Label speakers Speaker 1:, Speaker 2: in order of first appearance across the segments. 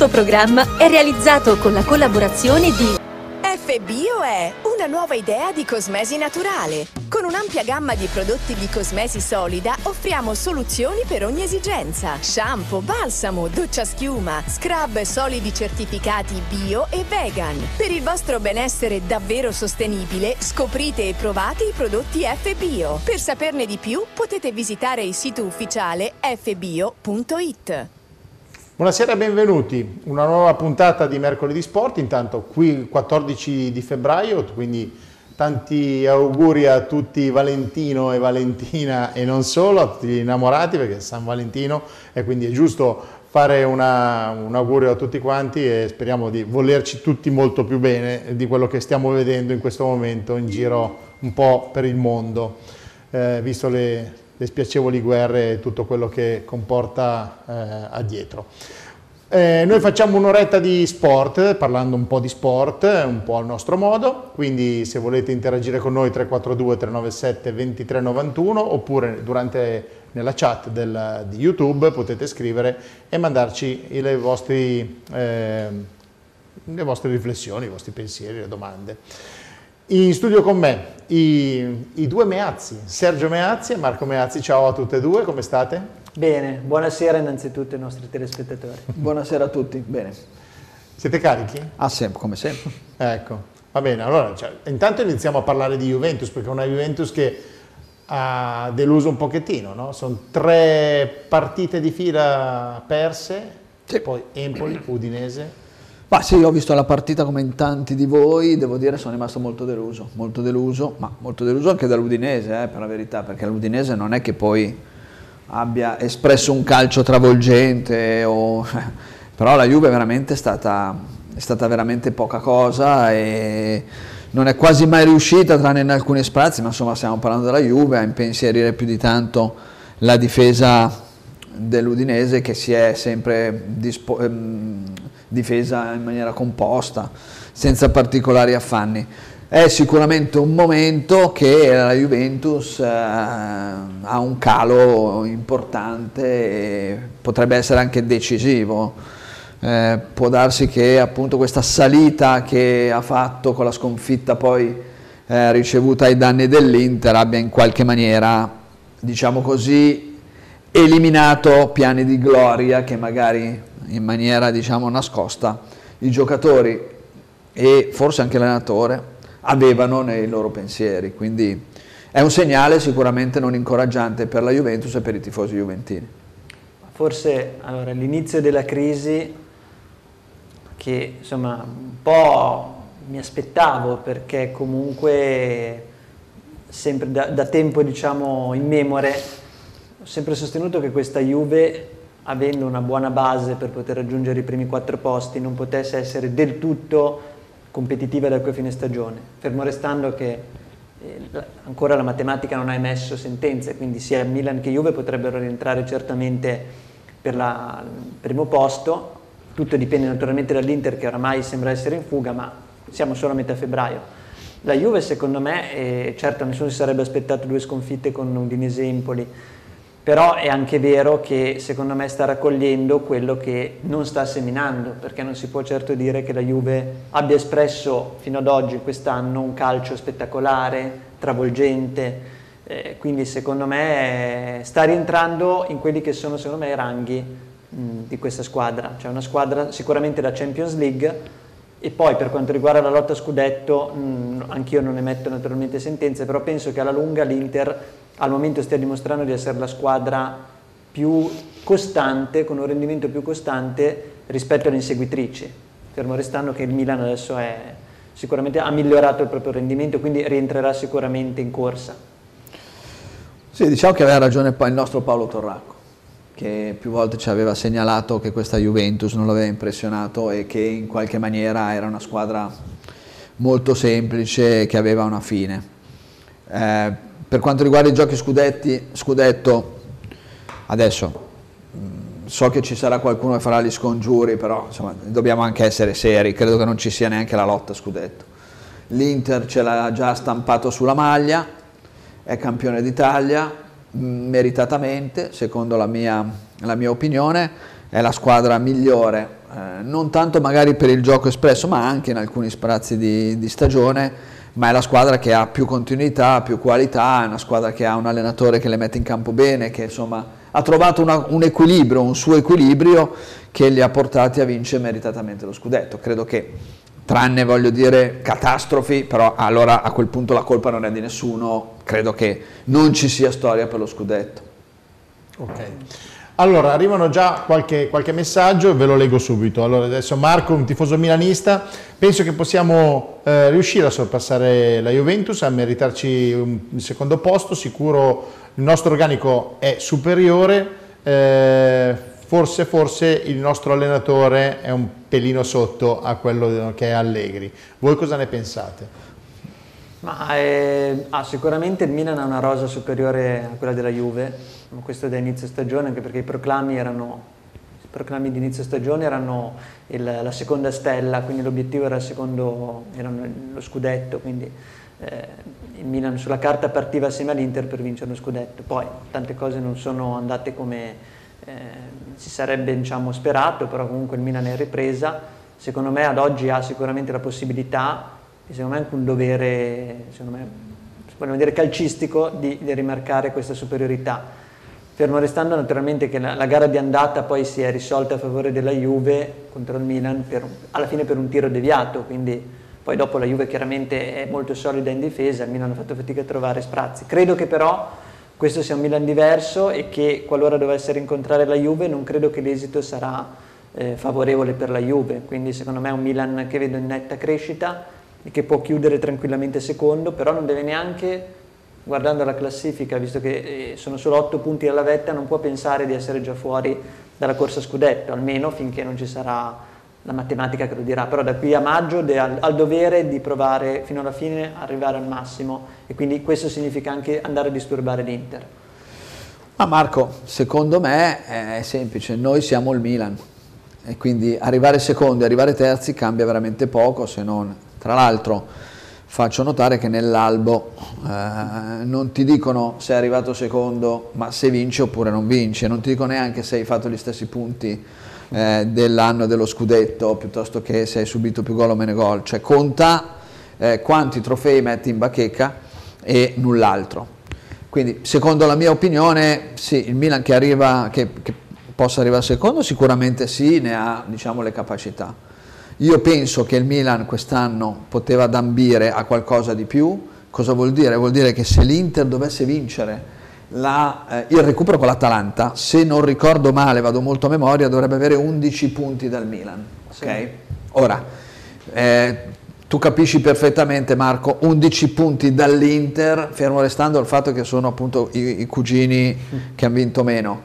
Speaker 1: Questo programma è realizzato con la collaborazione di
Speaker 2: FBio è una nuova idea di cosmesi naturale. Con un'ampia gamma di prodotti di cosmesi solida offriamo soluzioni per ogni esigenza. Shampoo, balsamo, doccia schiuma, scrub solidi certificati bio e vegan. Per il vostro benessere davvero sostenibile, scoprite e provate i prodotti FBio. Per saperne di più potete visitare il sito ufficiale fbio.it.
Speaker 3: Buonasera e benvenuti, una nuova puntata di Mercoledì Sport, intanto qui il 14 di febbraio, quindi tanti auguri a tutti Valentino e Valentina e non solo, a tutti gli innamorati perché è San Valentino e quindi è giusto fare una, un augurio a tutti quanti e speriamo di volerci tutti molto più bene di quello che stiamo vedendo in questo momento in giro un po' per il mondo, eh, visto le, le spiacevoli guerre e tutto quello che comporta eh, addietro. Eh, noi facciamo un'oretta di sport, parlando un po' di sport, un po' al nostro modo, quindi se volete interagire con noi 342 397 2391 oppure durante nella chat del, di YouTube potete scrivere e mandarci le, vostri, eh, le vostre riflessioni, i vostri pensieri, le domande. In studio con me i, i, due Meazzi, Sergio Meazzi e Marco Meazzi. Ciao a tutte e due, come state?
Speaker 4: Bene, buonasera innanzitutto ai nostri telespettatori.
Speaker 5: buonasera a tutti, bene.
Speaker 3: Siete carichi?
Speaker 5: Ah, sempre, come sempre.
Speaker 3: Ecco, va bene. Allora, cioè, intanto iniziamo a parlare di Juventus, perché è una Juventus che ha deluso un pochettino, no? Sono tre partite di fila perse, sì. poi Empoli, Udinese,
Speaker 5: ma sì, ho visto la partita come in tanti di voi, devo dire sono rimasto molto deluso, molto deluso, ma molto deluso anche dall'Udinese, eh, per la verità, perché l'Udinese non è che poi abbia espresso un calcio travolgente, o... però la Juve veramente è stata, è stata veramente poca cosa e non è quasi mai riuscita, tranne in alcuni spazi, ma insomma stiamo parlando della Juve, a impensierire più di tanto la difesa dell'Udinese che si è sempre ehm, difesa in maniera composta, senza particolari affanni. È sicuramente un momento che la Juventus eh, ha un calo importante e potrebbe essere anche decisivo. Eh, può darsi che appunto questa salita che ha fatto con la sconfitta poi eh, ricevuta ai danni dell'Inter abbia in qualche maniera, diciamo così, eliminato piani di gloria che magari in maniera diciamo nascosta i giocatori e forse anche l'allenatore avevano nei loro pensieri, quindi è un segnale sicuramente non incoraggiante per la Juventus e per i tifosi juventini.
Speaker 4: Forse allora, l'inizio della crisi che insomma un po' mi aspettavo perché comunque sempre da, da tempo diciamo in memore sempre sostenuto che questa Juve avendo una buona base per poter raggiungere i primi quattro posti, non potesse essere del tutto competitiva da qui a fine stagione, fermo restando che eh, ancora la matematica non ha emesso sentenze, quindi sia Milan che Juve potrebbero rientrare certamente per il primo posto, tutto dipende naturalmente dall'Inter che oramai sembra essere in fuga, ma siamo solo a metà febbraio. La Juve secondo me, eh, certo nessuno si sarebbe aspettato due sconfitte con Udinese Empoli, però è anche vero che secondo me sta raccogliendo quello che non sta seminando, perché non si può certo dire che la Juve abbia espresso fino ad oggi, quest'anno, un calcio spettacolare, travolgente, eh, quindi secondo me sta rientrando in quelli che sono secondo me i ranghi mh, di questa squadra, cioè una squadra sicuramente da Champions League e poi per quanto riguarda la lotta a scudetto, anch'io non emetto naturalmente sentenze, però penso che alla lunga l'Inter al momento stia dimostrando di essere la squadra più costante, con un rendimento più costante rispetto alle inseguitrici, fermo restando che il Milan adesso è, sicuramente ha migliorato il proprio rendimento, quindi rientrerà sicuramente in corsa.
Speaker 5: Sì, diciamo che aveva ragione poi il nostro Paolo Torracco, che più volte ci aveva segnalato che questa Juventus non l'aveva impressionato e che in qualche maniera era una squadra molto semplice che aveva una fine. Eh, per quanto riguarda i giochi scudetti, scudetto, adesso mm, so che ci sarà qualcuno che farà gli scongiuri, però insomma, dobbiamo anche essere seri, credo che non ci sia neanche la lotta scudetto. L'Inter ce l'ha già stampato sulla maglia, è campione d'Italia, meritatamente, secondo la mia, la mia opinione, è la squadra migliore eh, non tanto magari per il gioco espresso, ma anche in alcuni sprazzi di, di, stagione, ma è la squadra che ha più continuità, più qualità, è una squadra che ha un allenatore che le mette in campo bene, che insomma ha trovato una, un equilibrio, un suo equilibrio che li ha portati a vincere meritatamente lo scudetto. Credo che tranne voglio dire catastrofi, però allora a quel punto la colpa non è di nessuno, credo che non ci sia storia per lo scudetto.
Speaker 3: Ok. Allora, arrivano già qualche, qualche messaggio, ve lo leggo subito. Allora, adesso Marco, un tifoso milanista, penso che possiamo eh, riuscire a sorpassare la Juventus, a meritarci un, secondo posto, sicuro il nostro organico è superiore, eh, forse, forse il nostro allenatore è un pelino sotto a quello che è Allegri. Voi cosa ne pensate?
Speaker 4: Ma eh, ah, sicuramente il Milan ha una rosa superiore a quella della Juve, questo da inizio stagione, anche perché i proclami erano i proclami di inizio stagione erano il, la seconda stella, quindi l'obiettivo era, secondo, era lo scudetto, quindi eh, il Milan sulla carta partiva assieme all'Inter per vincere lo scudetto. Poi tante cose non sono andate come eh, si sarebbe diciamo, sperato, però comunque il Milan è ripresa. Secondo me ad oggi ha sicuramente la possibilità e secondo me è anche un dovere, secondo me, vogliamo dire calcistico, di, di rimarcare questa superiorità. Fermo restando naturalmente che la, la, gara di andata poi si è risolta a favore della Juve contro il Milan, per, alla fine per un tiro deviato, quindi poi dopo la Juve chiaramente è molto solida in difesa, il Milan ha fatto fatica a trovare sprazzi. Credo che però questo sia un Milan diverso e che qualora dovessero incontrare la Juve non credo che l'esito sarà eh, favorevole per la Juve, quindi secondo me è un Milan che vedo in netta crescita, e che può chiudere tranquillamente secondo, però non deve neanche, guardando la classifica, visto che eh, sono solo 8 punti alla vetta, non può pensare di essere già fuori dalla corsa scudetto, almeno finché non ci sarà la matematica che lo dirà, però da qui a maggio ha al dovere di provare fino alla fine arrivare al massimo e quindi questo significa anche andare a disturbare l'Inter.
Speaker 5: Ma Marco, secondo me è semplice, noi siamo il Milan e quindi arrivare secondi, arrivare terzi cambia veramente poco se non tra l'altro faccio notare che nell'albo eh, non ti dicono se è arrivato secondo, ma se vinci oppure non vinci, non ti dicono neanche se hai fatto gli stessi punti eh, dell'anno dello scudetto, piuttosto che se hai subito più gol o meno gol, cioè conta eh, quanti trofei metti in bacheca e null'altro. Quindi secondo la mia opinione sì, il Milan che, arriva, che, che possa arrivare secondo sicuramente sì, ne ha diciamo, le capacità io penso che il Milan quest'anno poteva ambire a qualcosa di più. Cosa vuol dire? Vuol dire che se l'Inter dovesse vincere la, eh, il recupero con l'Atalanta, se non ricordo male, vado molto a memoria, dovrebbe avere 11 punti dal Milan. Okay? Ora, eh, tu capisci perfettamente Marco, 11 punti dall'Inter, fermo restando il fatto che sono appunto i, i cugini che hanno vinto meno,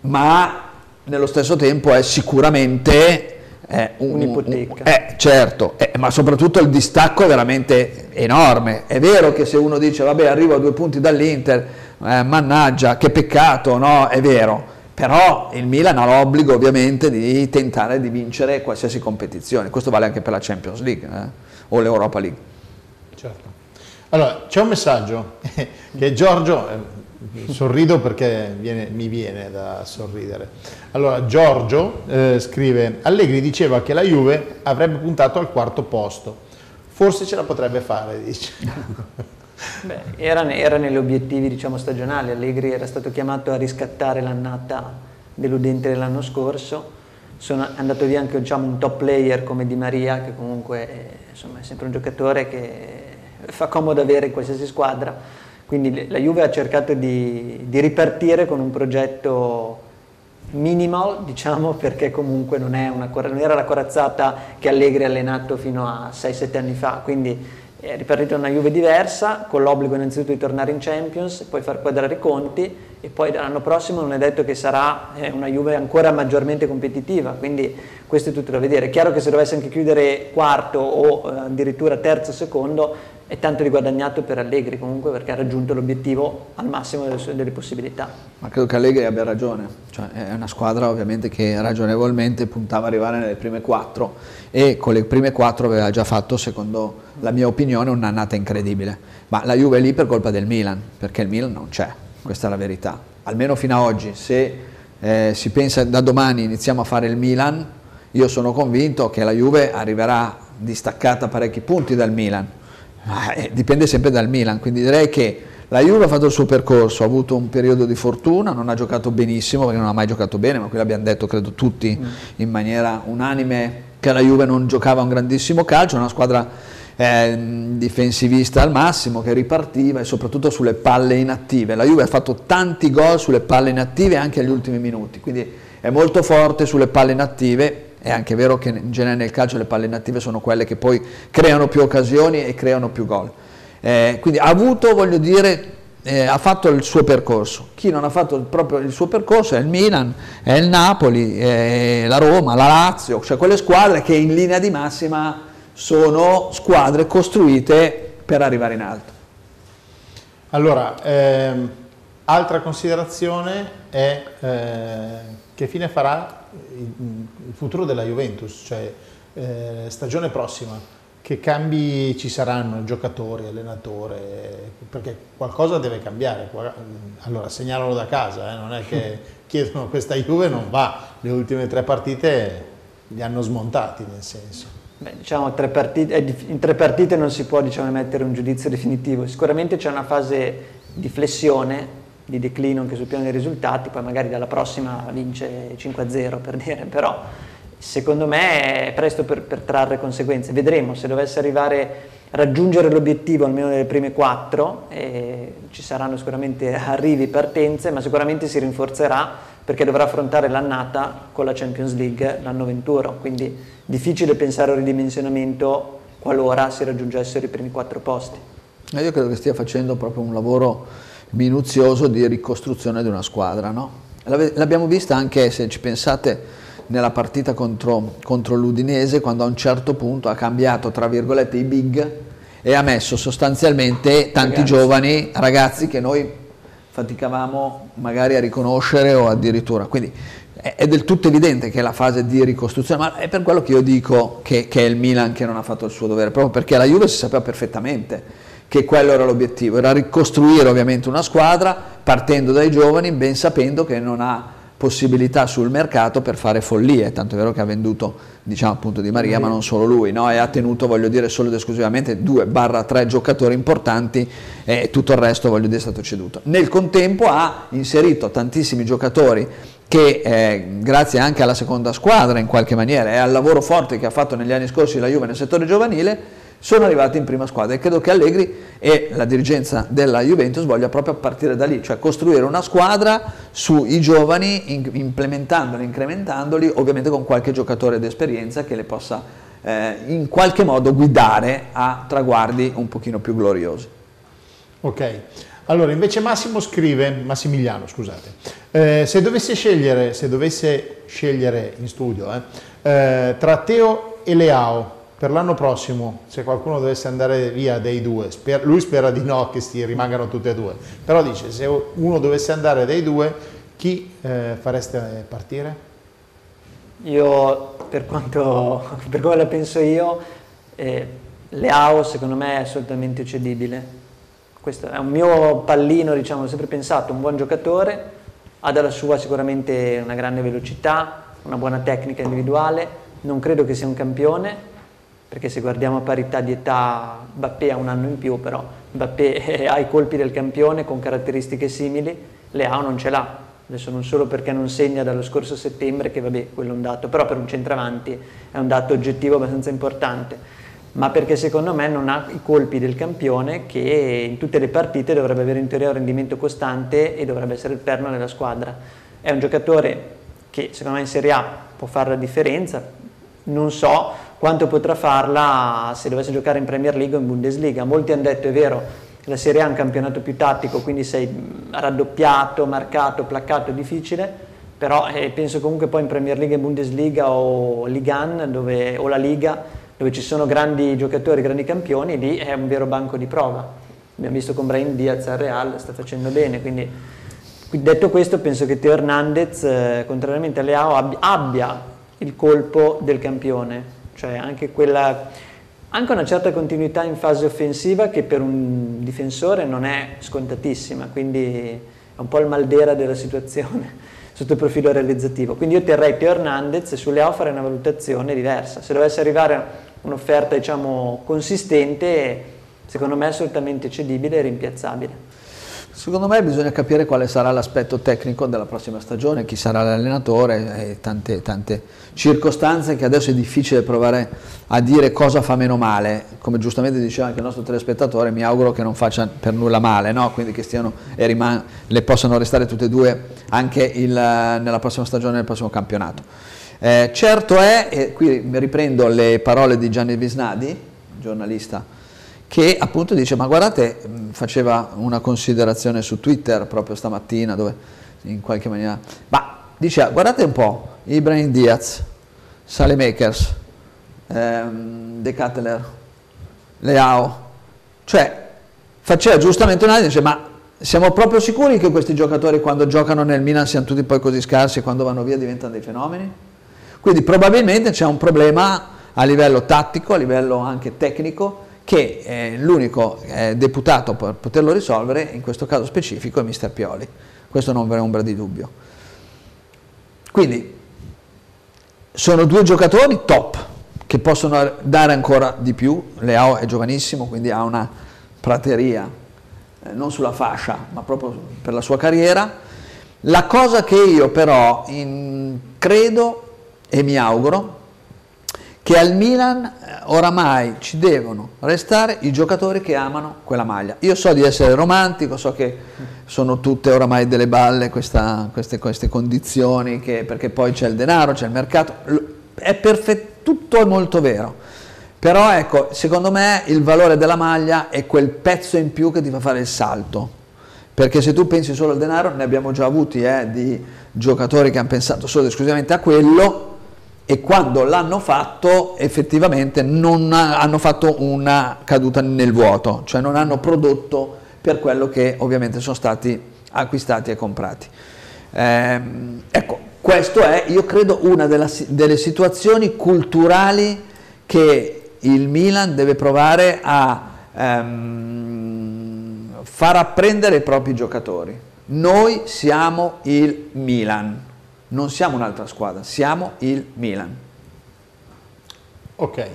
Speaker 5: ma nello stesso tempo è sicuramente
Speaker 4: è un, un'ipoteca.
Speaker 5: Eh, certo, eh, ma soprattutto il distacco è veramente enorme. È vero che se uno dice vabbè arrivo a due punti dall'Inter, eh, mannaggia, che peccato, no? È vero, però il Milan ha l'obbligo ovviamente di tentare di vincere qualsiasi competizione. Questo vale anche per la Champions League eh, o l'Europa League.
Speaker 3: Certo. Allora, c'è un messaggio che Giorgio eh, sorrido perché viene, mi viene da sorridere. Allora, Giorgio eh, scrive, Allegri diceva che la Juve avrebbe puntato al quarto posto, forse ce la potrebbe fare, dice.
Speaker 4: Beh, era, era negli obiettivi diciamo, stagionali, Allegri era stato chiamato a riscattare l'annata deludente dell'anno scorso, Sono, andato via anche diciamo, un top player come Di Maria, che comunque insomma, è sempre un giocatore che fa comodo avere in qualsiasi squadra quindi la Juve ha cercato di, di ripartire con un progetto minimal, diciamo, perché comunque non, una, non, era la corazzata che Allegri ha allenato fino a 6-7 anni fa, quindi è ripartita una Juve diversa, con l'obbligo innanzitutto di tornare in Champions, poi far quadrare i conti e poi l'anno prossimo non è detto che sarà eh, una Juve ancora maggiormente competitiva, quindi questo è tutto da vedere. È chiaro che se dovesse anche chiudere quarto o eh, addirittura terzo o secondo è tanto riguadagnato per Allegri comunque perché ha raggiunto l'obiettivo al massimo delle, sue, delle possibilità.
Speaker 5: Ma credo che Allegri abbia ragione, cioè, è una squadra ovviamente che ragionevolmente puntava ad arrivare nelle prime quattro e con le prime quattro aveva già fatto, secondo la mia opinione, un'annata incredibile. Ma la Juve è lì per colpa del Milan, perché il Milan non c'è, questa è la verità. Almeno fino ad oggi, se eh, si pensa da domani iniziamo a fare il Milan, io sono convinto che la Juve arriverà distaccata parecchi punti dal Milan, ma eh, dipende sempre dal Milan, quindi direi che la Juve ha fatto il suo percorso, ha avuto un periodo di fortuna, non ha giocato benissimo perché non ha mai giocato bene, ma qui l'abbiamo detto credo tutti mm. in maniera unanime che la Juve non giocava un grandissimo calcio, una squadra eh, difensivista al massimo che ripartiva e soprattutto sulle palle inattive. La Juve ha fatto tanti gol sulle palle inattive anche agli ultimi minuti, quindi è molto forte sulle palle inattive è anche vero che in genere nel calcio le palle inattive sono quelle che poi creano più occasioni e creano più gol. Eh, quindi ha avuto, voglio dire, eh, ha fatto il suo percorso. Chi non ha fatto il, proprio il suo percorso è il Milan, è il Napoli, è la Roma, la Lazio, cioè quelle squadre che in linea di massima sono squadre costruite per arrivare in alto.
Speaker 3: Allora, ehm, altra considerazione è eh, che fine farà il futuro della Juventus, cioè eh, stagione prossima, che cambi ci saranno, giocatori, allenatore, perché qualcosa deve cambiare. Allora segnalano da casa, eh, non è che chiedono questa Juve non va, le ultime tre partite li hanno smontati nel senso.
Speaker 4: Beh, diciamo, tre partite, in tre partite non si può diciamo, emettere un giudizio definitivo, sicuramente c'è una fase di flessione di declino anche sul piano dei risultati, poi magari dalla prossima vince 5-0 per dire, però secondo me è presto per, per trarre conseguenze. Vedremo se dovesse arrivare raggiungere l'obiettivo almeno nelle prime quattro, eh, ci saranno sicuramente arrivi, partenze, ma sicuramente si rinforzerà perché dovrà affrontare l'annata con la Champions League l'anno 21, quindi difficile pensare a un ridimensionamento qualora si raggiungessero i primi quattro posti.
Speaker 5: Io credo che stia facendo proprio un lavoro minuzioso di ricostruzione di una squadra. No? L'abbiamo vista anche, se ci pensate, nella partita contro, contro l'Udinese, quando a un certo punto ha cambiato, tra virgolette, i big e ha messo sostanzialmente tanti ragazzi. giovani ragazzi che noi faticavamo magari a riconoscere o addirittura. Quindi è del tutto evidente che è la fase di ricostruzione, ma è per quello che io dico che, che è il Milan che non ha fatto il suo dovere, proprio perché la Juve si sapeva perfettamente che quello era l'obiettivo, era ricostruire ovviamente una squadra partendo dai giovani, ben sapendo che non ha possibilità sul mercato per fare follie, tanto è vero che ha venduto diciamo appunto Di Maria, ma non solo lui, no? e ha tenuto voglio dire solo ed esclusivamente 2-3 giocatori importanti e tutto il resto voglio dire è stato ceduto. Nel contempo ha inserito tantissimi giocatori che eh, grazie anche alla seconda squadra in qualche maniera e al lavoro forte che ha fatto negli anni scorsi la Juve nel settore giovanile sono arrivati in prima squadra e credo che Allegri e la dirigenza della Juventus voglia proprio partire da lì, cioè costruire una squadra sui giovani implementandoli, incrementandoli, ovviamente con qualche giocatore d'esperienza che le possa eh, in qualche modo guidare a traguardi un pochino più gloriosi.
Speaker 3: Ok, allora invece Massimo scrive, Massimiliano scusate, eh, se, dovesse scegliere, se dovesse scegliere in studio eh, eh tra Teo e Leao, per l'anno prossimo, se qualcuno dovesse andare via dei due, sper lui spera di no che si rimangano tutti e due, però dice se uno dovesse andare dei due, chi eh, fareste partire?
Speaker 4: Io, per, quanto, per come la penso io, eh, Leao secondo me è assolutamente cedibile. Questo è un mio pallino, diciamo, ho sempre pensato, un buon giocatore, ha dalla sua sicuramente una grande velocità, una buona tecnica individuale, non credo che sia un campione, perché se guardiamo a parità di età Bappé ha un anno in più, però Bappé ha i colpi del campione con caratteristiche simili, Leao non ce l'ha. Adesso non solo perché non segna dallo scorso settembre, che vabbè, quello è un dato, però per un centravanti è un dato oggettivo abbastanza importante, ma perché secondo me non ha i colpi del campione che in tutte le partite dovrebbe avere in teoria un rendimento costante e dovrebbe essere il perno della squadra. È un giocatore che secondo me in Serie A può fare la differenza, non so quanto potrà farla se dovesse giocare in Premier League o in Bundesliga. Molti hanno detto, è vero, la Serie A è un campionato più tattico, quindi sei raddoppiato, marcato, placcato, difficile, però eh, penso comunque poi in Premier League e Bundesliga o Ligan dove, o la Liga, dove ci sono grandi giocatori, grandi campioni, lì è un vero banco di prova. Abbiamo visto con Brian Diaz al Real, sta facendo bene, quindi detto questo penso che Teo Hernandez, eh, contrariamente a Leao, abbia il colpo del campione, cioè anche, quella, anche una certa continuità in fase offensiva che per un difensore non è scontatissima, quindi è un po' il maldera della situazione. sotto il profilo realizzativo. Quindi io terrei Teo Hernandez e sulle A fare una valutazione diversa. Se dovesse arrivare un'offerta diciamo, consistente, secondo me è assolutamente cedibile e rimpiazzabile.
Speaker 5: Secondo me bisogna capire quale sarà l'aspetto tecnico della prossima stagione, chi sarà l'allenatore e tante, tante, circostanze che adesso è difficile provare a dire cosa fa meno male. Come giustamente diceva anche il nostro telespettatore, mi auguro che non faccia per nulla male, no? quindi che stiano e riman- le possano restare tutte e due anche il, nella prossima stagione, nel prossimo campionato. Eh, certo è, e qui riprendo le parole di Gianni Visnadi, giornalista che appunto dice ma guardate, faceva una considerazione su Twitter proprio stamattina dove in qualche maniera, ma dice guardate un po', Ibrahim Diaz, Sale Makers, ehm, De Cutler, Leao, cioè faceva giustamente un'analisi, dice ma siamo proprio sicuri che questi giocatori quando giocano nel Milan siano tutti poi così scarsi e quando vanno via diventano dei fenomeni? Quindi probabilmente c'è un problema a livello tattico, a livello anche tecnico, che eh, l'unico eh, deputato per poterlo risolvere, in questo caso specifico, è Mister Pioli. Questo non ve ombra di dubbio. Quindi sono due giocatori top che possono dare ancora di più. Leao è giovanissimo, quindi ha una prateria, eh, non sulla fascia, ma proprio per la sua carriera. La cosa che io però in, credo e mi auguro che al Milan oramai ci devono restare i giocatori che amano quella maglia. Io so di essere romantico, so che sono tutte oramai delle balle questa, queste, queste, condizioni, che, perché poi c'è il denaro, c'è il mercato, è perfetto, tutto è molto vero. Però ecco, secondo me il valore della maglia è quel pezzo in più che ti fa fare il salto. Perché se tu pensi solo al denaro, ne abbiamo già avuti eh, di giocatori che hanno pensato solo ed esclusivamente a quello, e quando l'hanno fatto effettivamente non hanno fatto una caduta nel vuoto, cioè non hanno prodotto per quello che ovviamente sono stati acquistati e comprati. Eh, ecco, questo è, io credo, una della, delle situazioni culturali che il Milan deve provare a ehm, far apprendere ai propri giocatori. Noi siamo il Milan, non siamo un'altra squadra, siamo il Milan.
Speaker 3: Ok,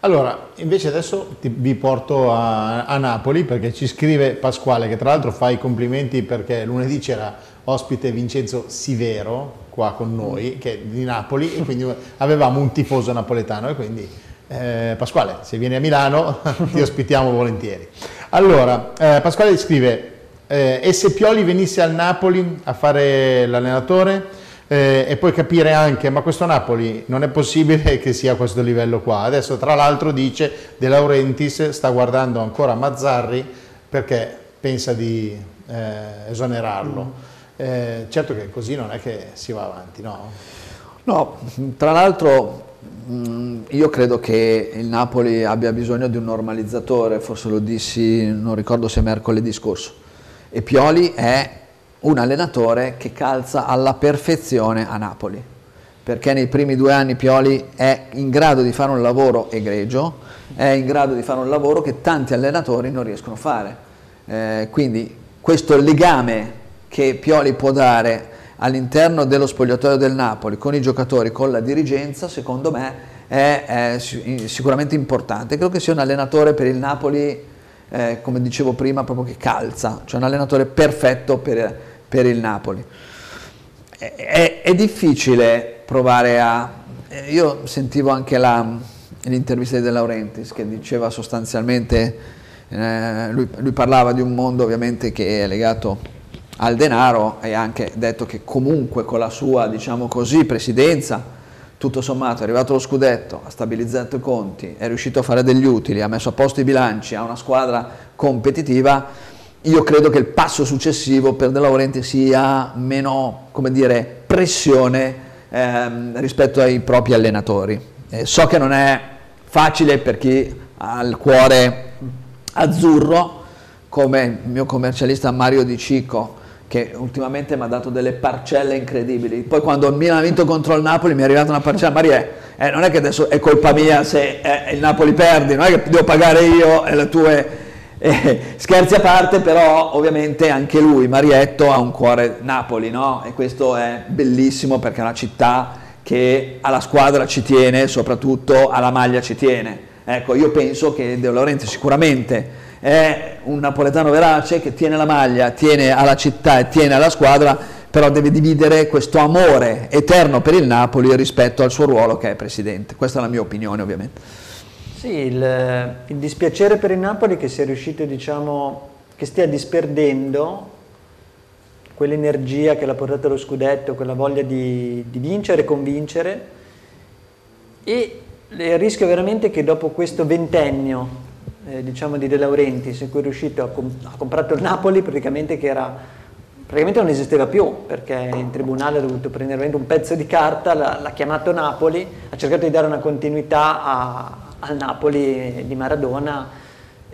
Speaker 3: allora invece adesso ti, vi porto a, a, Napoli perché ci scrive Pasquale che tra l'altro fa i complimenti perché lunedì c'era ospite Vincenzo Sivero qua con noi che è di Napoli e quindi avevamo un tifoso napoletano e quindi eh, Pasquale se vieni a Milano ti ospitiamo volentieri. Allora eh, Pasquale scrive eh, e se Pioli venisse al Napoli a fare l'allenatore eh, e poi capire anche, ma questo Napoli non è possibile che sia a questo livello qua. Adesso tra l'altro dice De Laurentiis sta guardando ancora Mazzarri perché pensa di eh, esonerarlo. Mm. Eh, certo che così non è che si va avanti, no?
Speaker 5: No, tra l'altro mm, io credo che il Napoli abbia bisogno di un normalizzatore, forse lo dissi, non ricordo se mercoledì scorso, e Pioli è un allenatore che calza alla perfezione a Napoli, perché nei primi due anni Pioli è in grado di fare un lavoro egregio, è in grado di fare un lavoro che tanti allenatori non riescono a fare. Eh, quindi questo legame che Pioli può dare all'interno dello spogliatoio del Napoli con i giocatori, con la dirigenza, secondo me è, è sicuramente importante. Credo che sia un allenatore per il Napoli, eh, come dicevo prima, proprio che calza, cioè un allenatore perfetto per per il Napoli. È, è, difficile provare a... Io sentivo anche l'intervista di De Laurentiis che diceva sostanzialmente, eh, lui, lui parlava di un mondo ovviamente che è legato al denaro e ha anche detto che comunque con la sua, diciamo così, presidenza, tutto sommato è arrivato lo scudetto, ha stabilizzato i conti, è riuscito a fare degli utili, ha messo a posto i bilanci, ha una squadra competitiva, io credo che il passo successivo per De Laurenti sia meno, come dire, pressione ehm, rispetto ai propri allenatori. Eh, so che non è facile per chi ha il cuore azzurro, come il mio commercialista Mario Di Cicco, che ultimamente mi ha dato delle parcelle incredibili. Poi quando il Milan ha vinto contro il Napoli mi è arrivata una parcella, Mario, eh, non è che adesso è colpa mia se eh, il Napoli perdi, non è che devo pagare io e le tue Eh, scherzi a parte, però ovviamente anche lui, Marietto, ha un cuore Napoli, no? E questo è bellissimo perché è una città che alla squadra ci tiene, soprattutto alla maglia ci tiene. Ecco, io penso che De Laurenti sicuramente è un napoletano verace che tiene la maglia, tiene alla città e tiene alla squadra, però deve dividere questo amore eterno per il Napoli rispetto al suo ruolo che è presidente. Questa è la mia opinione ovviamente.
Speaker 4: Sì, il, il dispiacere per il Napoli che sia riuscito, diciamo, che stia disperdendo quell'energia che l'ha portato allo scudetto, quella voglia di, di vincere e convincere. E il rischio veramente che dopo questo ventennio eh, diciamo di De Laurentiis in cui è riuscito a, com- ha comprato il Napoli praticamente che era praticamente non esisteva più perché in tribunale ha dovuto prendere un pezzo di carta, l'ha chiamato Napoli, ha cercato di dare una continuità a, al Napoli di Maradona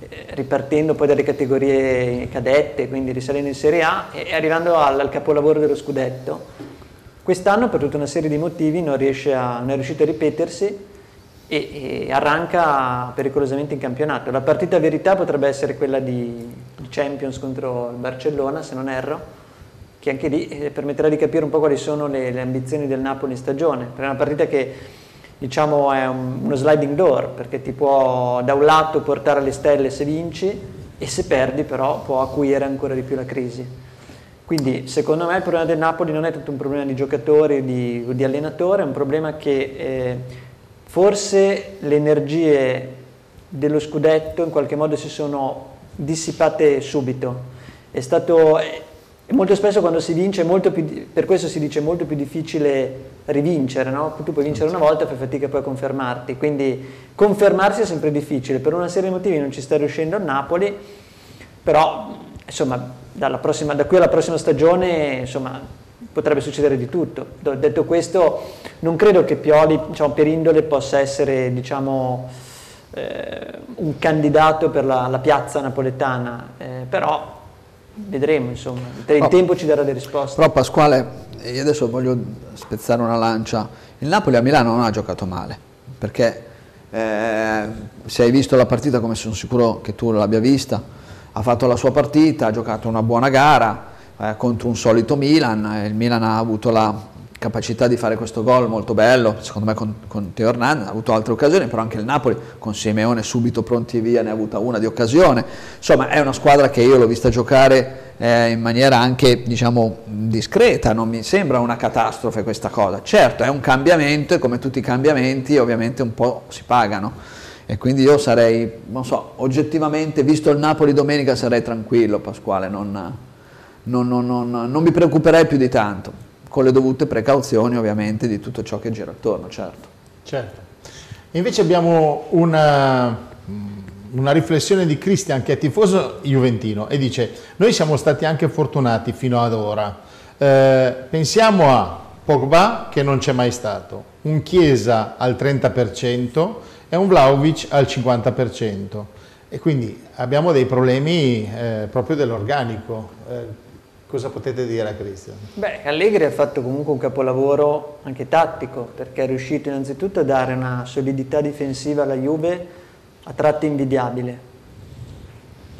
Speaker 4: eh, ripartendo poi dalle categorie cadette, quindi risalendo in Serie A e arrivando al, al capolavoro dello scudetto. Quest'anno per tutta una serie di motivi non, a, non è riuscito a ripetersi e, e, arranca pericolosamente in campionato. La partita verità potrebbe essere quella di, di, Champions contro il Barcellona, se non erro, che anche lì eh, permetterà di capire un po' quali sono le, le, ambizioni del Napoli in stagione. Per una partita che diciamo è un, uno sliding door, perché ti può da un lato portare alle stelle se vinci e se perdi però può acuire ancora di più la crisi. Quindi secondo me il problema del Napoli non è tanto un problema di giocatori o di, allenatore, è un problema che... Eh, Forse le energie dello scudetto in qualche modo si sono dissipate subito. È stato, molto spesso quando si vince, più, per questo si dice molto più difficile rivincere, no? tu puoi vincere una volta e fai fatica poi a confermarti, quindi confermarsi è sempre difficile, per una serie di motivi non ci sta riuscendo a Napoli, però insomma prossima, da qui alla prossima stagione insomma, potrebbe succedere di tutto. Detto questo, non credo che Pioli, diciamo, per indole, possa essere diciamo, eh, un candidato per la, la piazza napoletana, eh, però vedremo, insomma, il oh, tempo ci darà le risposte.
Speaker 5: Però Pasquale, io adesso voglio spezzare una lancia, il Napoli a Milano non ha giocato male, perché eh, se hai visto la partita, come sono sicuro che tu l'abbia vista, ha fatto la sua partita, ha giocato una buona gara, eh, contro un solito Milan, il Milan ha avuto la capacità di fare questo gol molto bello, secondo me con, con Teo Hernandez, ha avuto altre occasioni, però anche il Napoli con Simeone subito pronti via ne ha avuta una di occasione, insomma è una squadra che io l'ho vista giocare eh, in maniera anche diciamo discreta, non mi sembra una catastrofe questa cosa, certo è un cambiamento e come tutti i cambiamenti ovviamente un po' si pagano. E quindi io sarei, non so, oggettivamente visto il Napoli domenica sarei tranquillo Pasquale, non non, non, non, non mi preoccuperei più di tanto, con le dovute precauzioni ovviamente di tutto ciò che gira attorno, certo.
Speaker 3: Certo. Invece abbiamo una, una riflessione di Cristian che è tifoso juventino e dice noi siamo stati anche fortunati fino ad ora, eh, pensiamo a Pogba che non c'è mai stato, un Chiesa al 30% e un Vlaovic al 50% e quindi abbiamo dei problemi eh, proprio dell'organico. Eh, Cosa potete dire a Cristian?
Speaker 4: Beh, Allegri ha fatto comunque un capolavoro anche tattico, perché è riuscito innanzitutto a dare una solidità difensiva alla Juve a tratti invidiabile.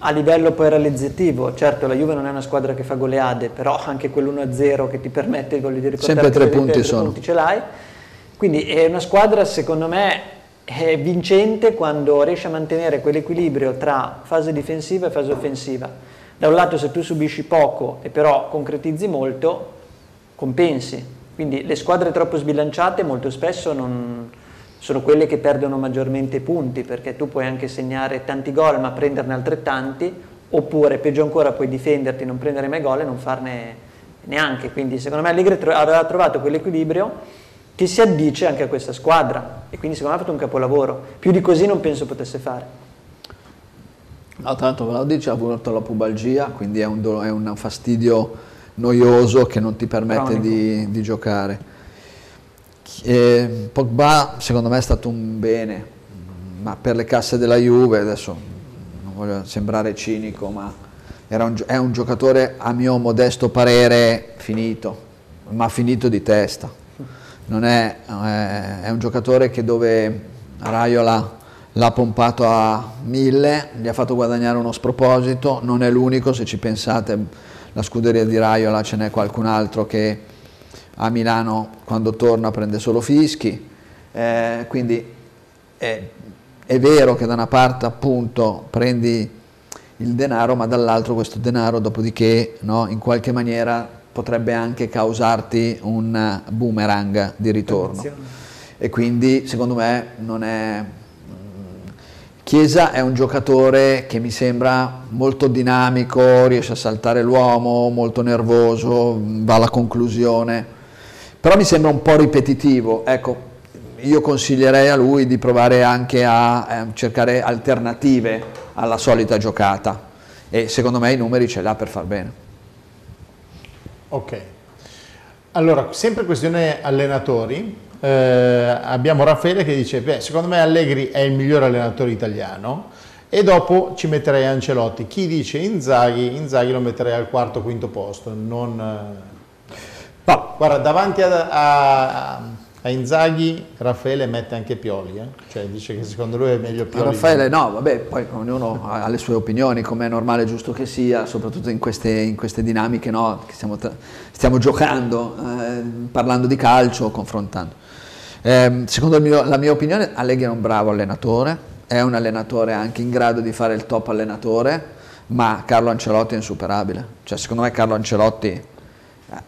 Speaker 4: A livello poi realizzativo, certo la Juve non è una squadra che fa goleade, però anche quell'1-0 che ti permette di riportare
Speaker 5: sempre tre punti, tre sono.
Speaker 4: punti ce l'hai. Quindi è una squadra secondo me è vincente quando riesce a mantenere quell'equilibrio tra fase difensiva e fase offensiva da un lato se tu subisci poco e però concretizzi molto, compensi. Quindi le squadre troppo sbilanciate molto spesso non, sono quelle che perdono maggiormente punti, perché tu puoi anche segnare tanti gol ma prenderne altrettanti, oppure peggio ancora puoi difenderti, non prendere mai gol e non farne neanche. Quindi secondo me Allegri aveva trovato quell'equilibrio che si addice anche a questa squadra e quindi secondo me ha fatto un capolavoro. Più di così non penso potesse fare.
Speaker 5: No, tra l'altro Vlaovic ha avuto la pubalgia, quindi è un, è un, fastidio noioso che non ti permette di, di, giocare. E Pogba secondo me è stato un bene, ma per le casse della Juve, adesso non voglio sembrare cinico, ma un, è un giocatore a mio modesto parere finito, ma finito di testa. È, è, un giocatore che dove Raiola l'ha pompato a mille, gli ha fatto guadagnare uno sproposito, non è l'unico, se ci pensate la scuderia di Raiola ce n'è qualcun altro che a Milano quando torna prende solo fischi, eh, quindi è, è vero che da una parte appunto prendi il denaro, ma dall'altro questo denaro dopodiché no, in qualche maniera potrebbe anche causarti un boomerang di ritorno. E quindi secondo me non è... Chiesa è un giocatore che mi sembra molto dinamico, riesce a saltare l'uomo, molto nervoso, va alla conclusione, però mi sembra un po' ripetitivo. Ecco, io consiglierei a lui di provare anche a eh, cercare alternative alla solita giocata e secondo me i numeri ce l'ha per far bene.
Speaker 3: Ok, allora sempre questione allenatori, eh, abbiamo Raffaele che dice beh, secondo me Allegri è il miglior allenatore italiano e dopo ci metterei Ancelotti, chi dice Inzaghi, Inzaghi lo metterei al quarto quinto posto, non... Eh... Guarda, davanti a, a a Inzaghi Raffaele mette anche Pioli, eh? cioè dice che secondo lui è meglio Pioli.
Speaker 5: Raffaele no, vabbè, poi ognuno ha le sue opinioni, come è normale e giusto che sia, soprattutto in queste, in queste dinamiche no? che stiamo, stiamo giocando, eh, parlando di calcio, confrontando. Eh, secondo mio, la mia opinione Allegri è un bravo allenatore, è un allenatore anche in grado di fare il top allenatore, ma Carlo Ancelotti è insuperabile. Cioè, secondo me Carlo Ancelotti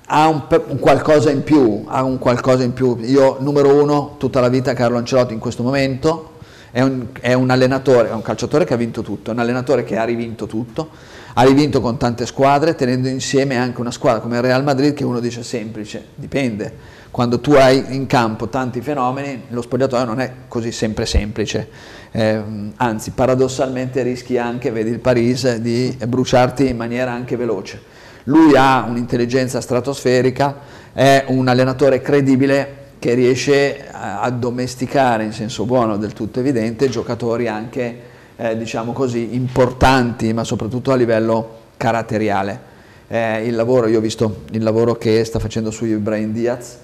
Speaker 5: ha un, un, qualcosa in più, ha un qualcosa in più. Io, numero uno, tutta la vita Carlo Ancelotti in questo momento è un, è un, allenatore, è un calciatore che ha vinto tutto, è un allenatore che ha rivinto tutto, ha rivinto con tante squadre, tenendo insieme anche una squadra come il Real Madrid che uno dice semplice, dipende. Quando tu hai in campo tanti fenomeni, lo spogliatoio non è così sempre semplice, eh, anzi paradossalmente rischi anche, vedi il Paris, di bruciarti in maniera anche veloce lui ha un'intelligenza stratosferica, è un allenatore credibile che riesce a domesticare in senso buono del tutto evidente giocatori anche eh, diciamo così importanti ma soprattutto a livello caratteriale. Eh, il lavoro, io ho visto il lavoro che sta facendo su Ibrahim Diaz,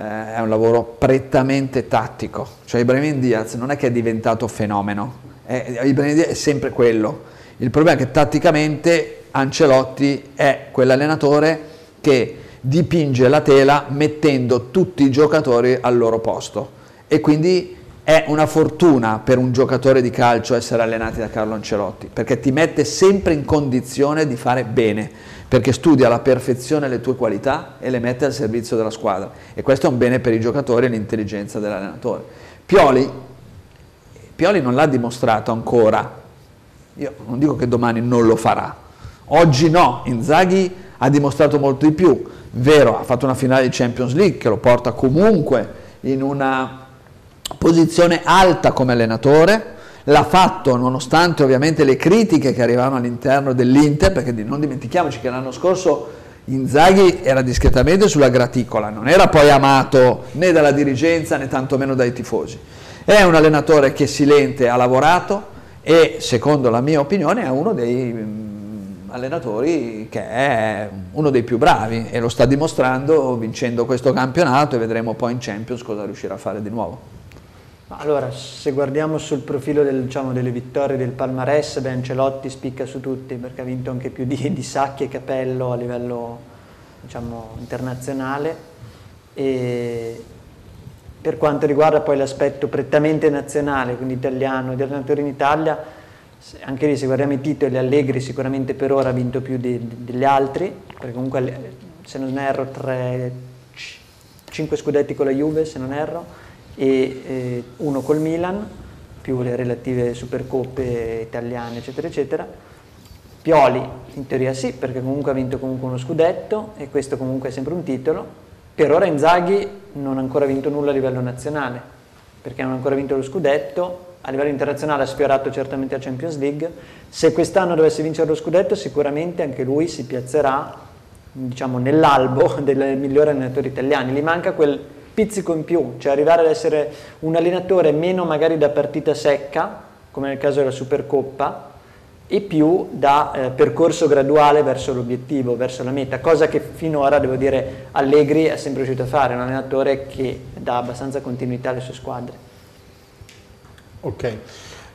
Speaker 5: eh, è un lavoro prettamente tattico, cioè Ibrahim Diaz non è che è diventato fenomeno, Ibrahim Diaz è sempre quello, il problema è che tatticamente Ancelotti è quell'allenatore che dipinge la tela mettendo tutti i giocatori al loro posto. E quindi è una fortuna per un giocatore di calcio essere allenati da Carlo Ancelotti perché ti mette sempre in condizione di fare bene perché studia alla perfezione le tue qualità e le mette al servizio della squadra. E questo è un bene per i giocatori e l'intelligenza dell'allenatore. Pioli, Pioli non l'ha dimostrato ancora. Io non dico che domani non lo farà. Oggi no, Inzaghi ha dimostrato molto di più, vero, ha fatto una finale di Champions League che lo porta comunque in una posizione alta come allenatore, l'ha fatto nonostante ovviamente le critiche che arrivavano all'interno dell'Inter, perché non dimentichiamoci che l'anno scorso Inzaghi era discretamente sulla graticola, non era poi amato né dalla dirigenza né tantomeno dai tifosi. È un allenatore che silente ha lavorato e secondo la mia opinione è uno dei allenatori che è uno dei più bravi e lo sta dimostrando vincendo questo campionato e vedremo poi in Champions cosa riuscirà a fare di nuovo.
Speaker 4: Allora, se guardiamo sul profilo del, diciamo, delle vittorie del Palmarès, beh, Ancelotti spicca su tutti perché ha vinto anche più di, di Sacchi e Capello a livello diciamo, internazionale. E per quanto riguarda poi l'aspetto prettamente nazionale, quindi italiano, di allenatori in Italia, anche lì se guardiamo i titoli Allegri sicuramente per ora ha vinto più di, di, degli altri perché comunque se non erro 3, 5 scudetti con la Juve se non erro e eh, uno col Milan più le relative supercoppe italiane eccetera eccetera. Pioli in teoria sì perché comunque ha vinto comunque uno scudetto e questo comunque è sempre un titolo. Per ora Inzaghi non ha ancora vinto nulla a livello nazionale perché non ha ancora vinto lo scudetto. A livello internazionale ha sfiorato certamente la Champions League, se quest'anno dovesse vincere lo scudetto sicuramente anche lui si piazzerà diciamo, nell'albo dei migliori allenatori italiani, gli manca quel pizzico in più, cioè arrivare ad essere un allenatore meno magari da partita secca, come nel caso della Supercoppa, e più da eh, percorso graduale verso l'obiettivo, verso la meta, cosa che finora, devo dire, Allegri è sempre riuscito a fare, un allenatore che dà abbastanza continuità alle sue squadre.
Speaker 3: Ok.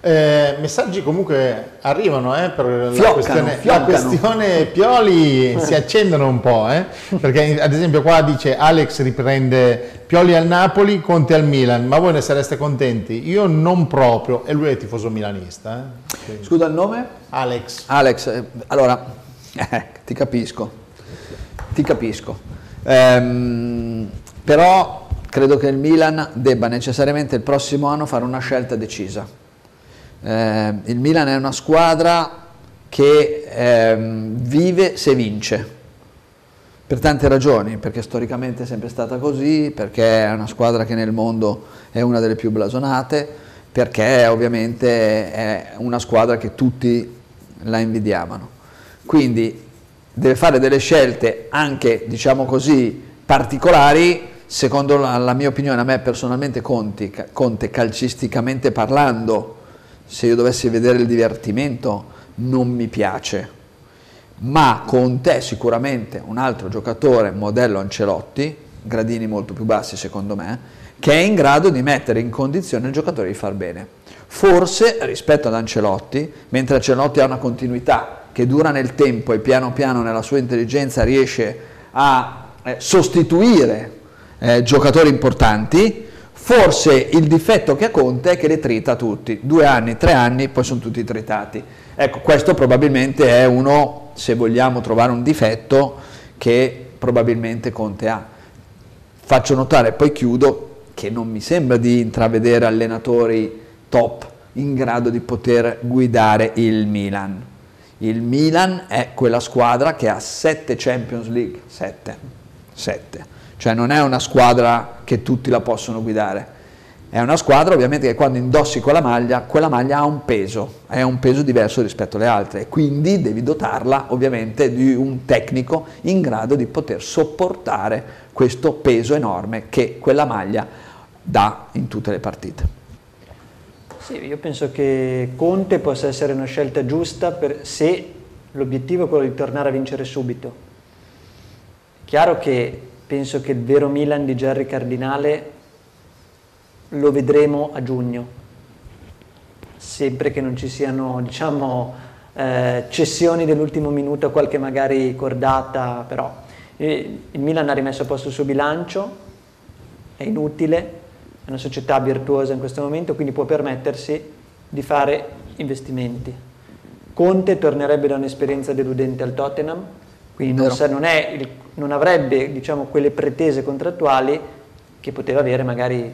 Speaker 3: Eh, messaggi comunque arrivano eh, per la
Speaker 5: Fioccano,
Speaker 3: questione, la questione Pioli si accendono un po', eh, perché ad esempio qua dice Alex riprende Pioli al Napoli, Conte al Milan, ma voi ne sareste contenti? Io non proprio, e lui è tifoso milanista. eh. Quindi,
Speaker 5: Scusa il nome?
Speaker 3: Alex,
Speaker 5: Alex, eh, allora, eh, ti capisco, ti capisco. Ehm, però credo che il Milan debba necessariamente il prossimo anno fare una scelta decisa. Eh, il Milan è una squadra che ehm, vive se vince, per tante ragioni, perché storicamente è sempre stata così, perché è una squadra che nel mondo è una delle più blasonate, perché ovviamente è una squadra che tutti la invidiavano. Quindi deve fare delle scelte anche, diciamo così, particolari, secondo la, la mia opinione, a me personalmente Conti, Conte calcisticamente parlando, se io dovessi vedere il divertimento, non mi piace. Ma Conte è sicuramente un altro giocatore, modello Ancelotti, gradini molto più bassi secondo me, che è in grado di mettere in condizione il giocatore di far bene. Forse rispetto ad Ancelotti, mentre Ancelotti ha una continuità che dura nel tempo e piano piano nella sua intelligenza riesce a eh, sostituire eh, giocatori importanti, forse il difetto che ha Conte è che li trita tutti, due anni, tre anni, poi sono tutti tritati. Ecco, questo probabilmente è uno, se vogliamo trovare un difetto, che probabilmente Conte ha. Faccio notare, poi chiudo, che non mi sembra di intravedere allenatori top in grado di poter guidare il Milan. Il Milan è quella squadra che ha sette Champions League, sette, sette. Cioè non è una squadra che tutti la possono guidare. È una squadra ovviamente che quando indossi quella maglia, quella maglia ha un peso, è un peso diverso rispetto alle altre quindi devi dotarla ovviamente di un tecnico in grado di poter sopportare questo peso enorme che quella maglia dà in tutte le partite.
Speaker 4: Sì, io penso che Conte possa essere una scelta giusta per, se l'obiettivo è quello di tornare a vincere subito. Chiaro che penso che il vero Milan di Gerry Cardinale lo vedremo a giugno, sempre che non ci siano diciamo, eh, cessioni dell'ultimo minuto, qualche magari cordata, però. Eh, il Milan ha rimesso a posto il suo bilancio, è inutile, è una società virtuosa in questo momento, quindi può permettersi di fare investimenti. Conte tornerebbe da un'esperienza deludente al Tottenham, quindi non, sa- non è il- non avrebbe diciamo, quelle pretese contrattuali che poteva avere magari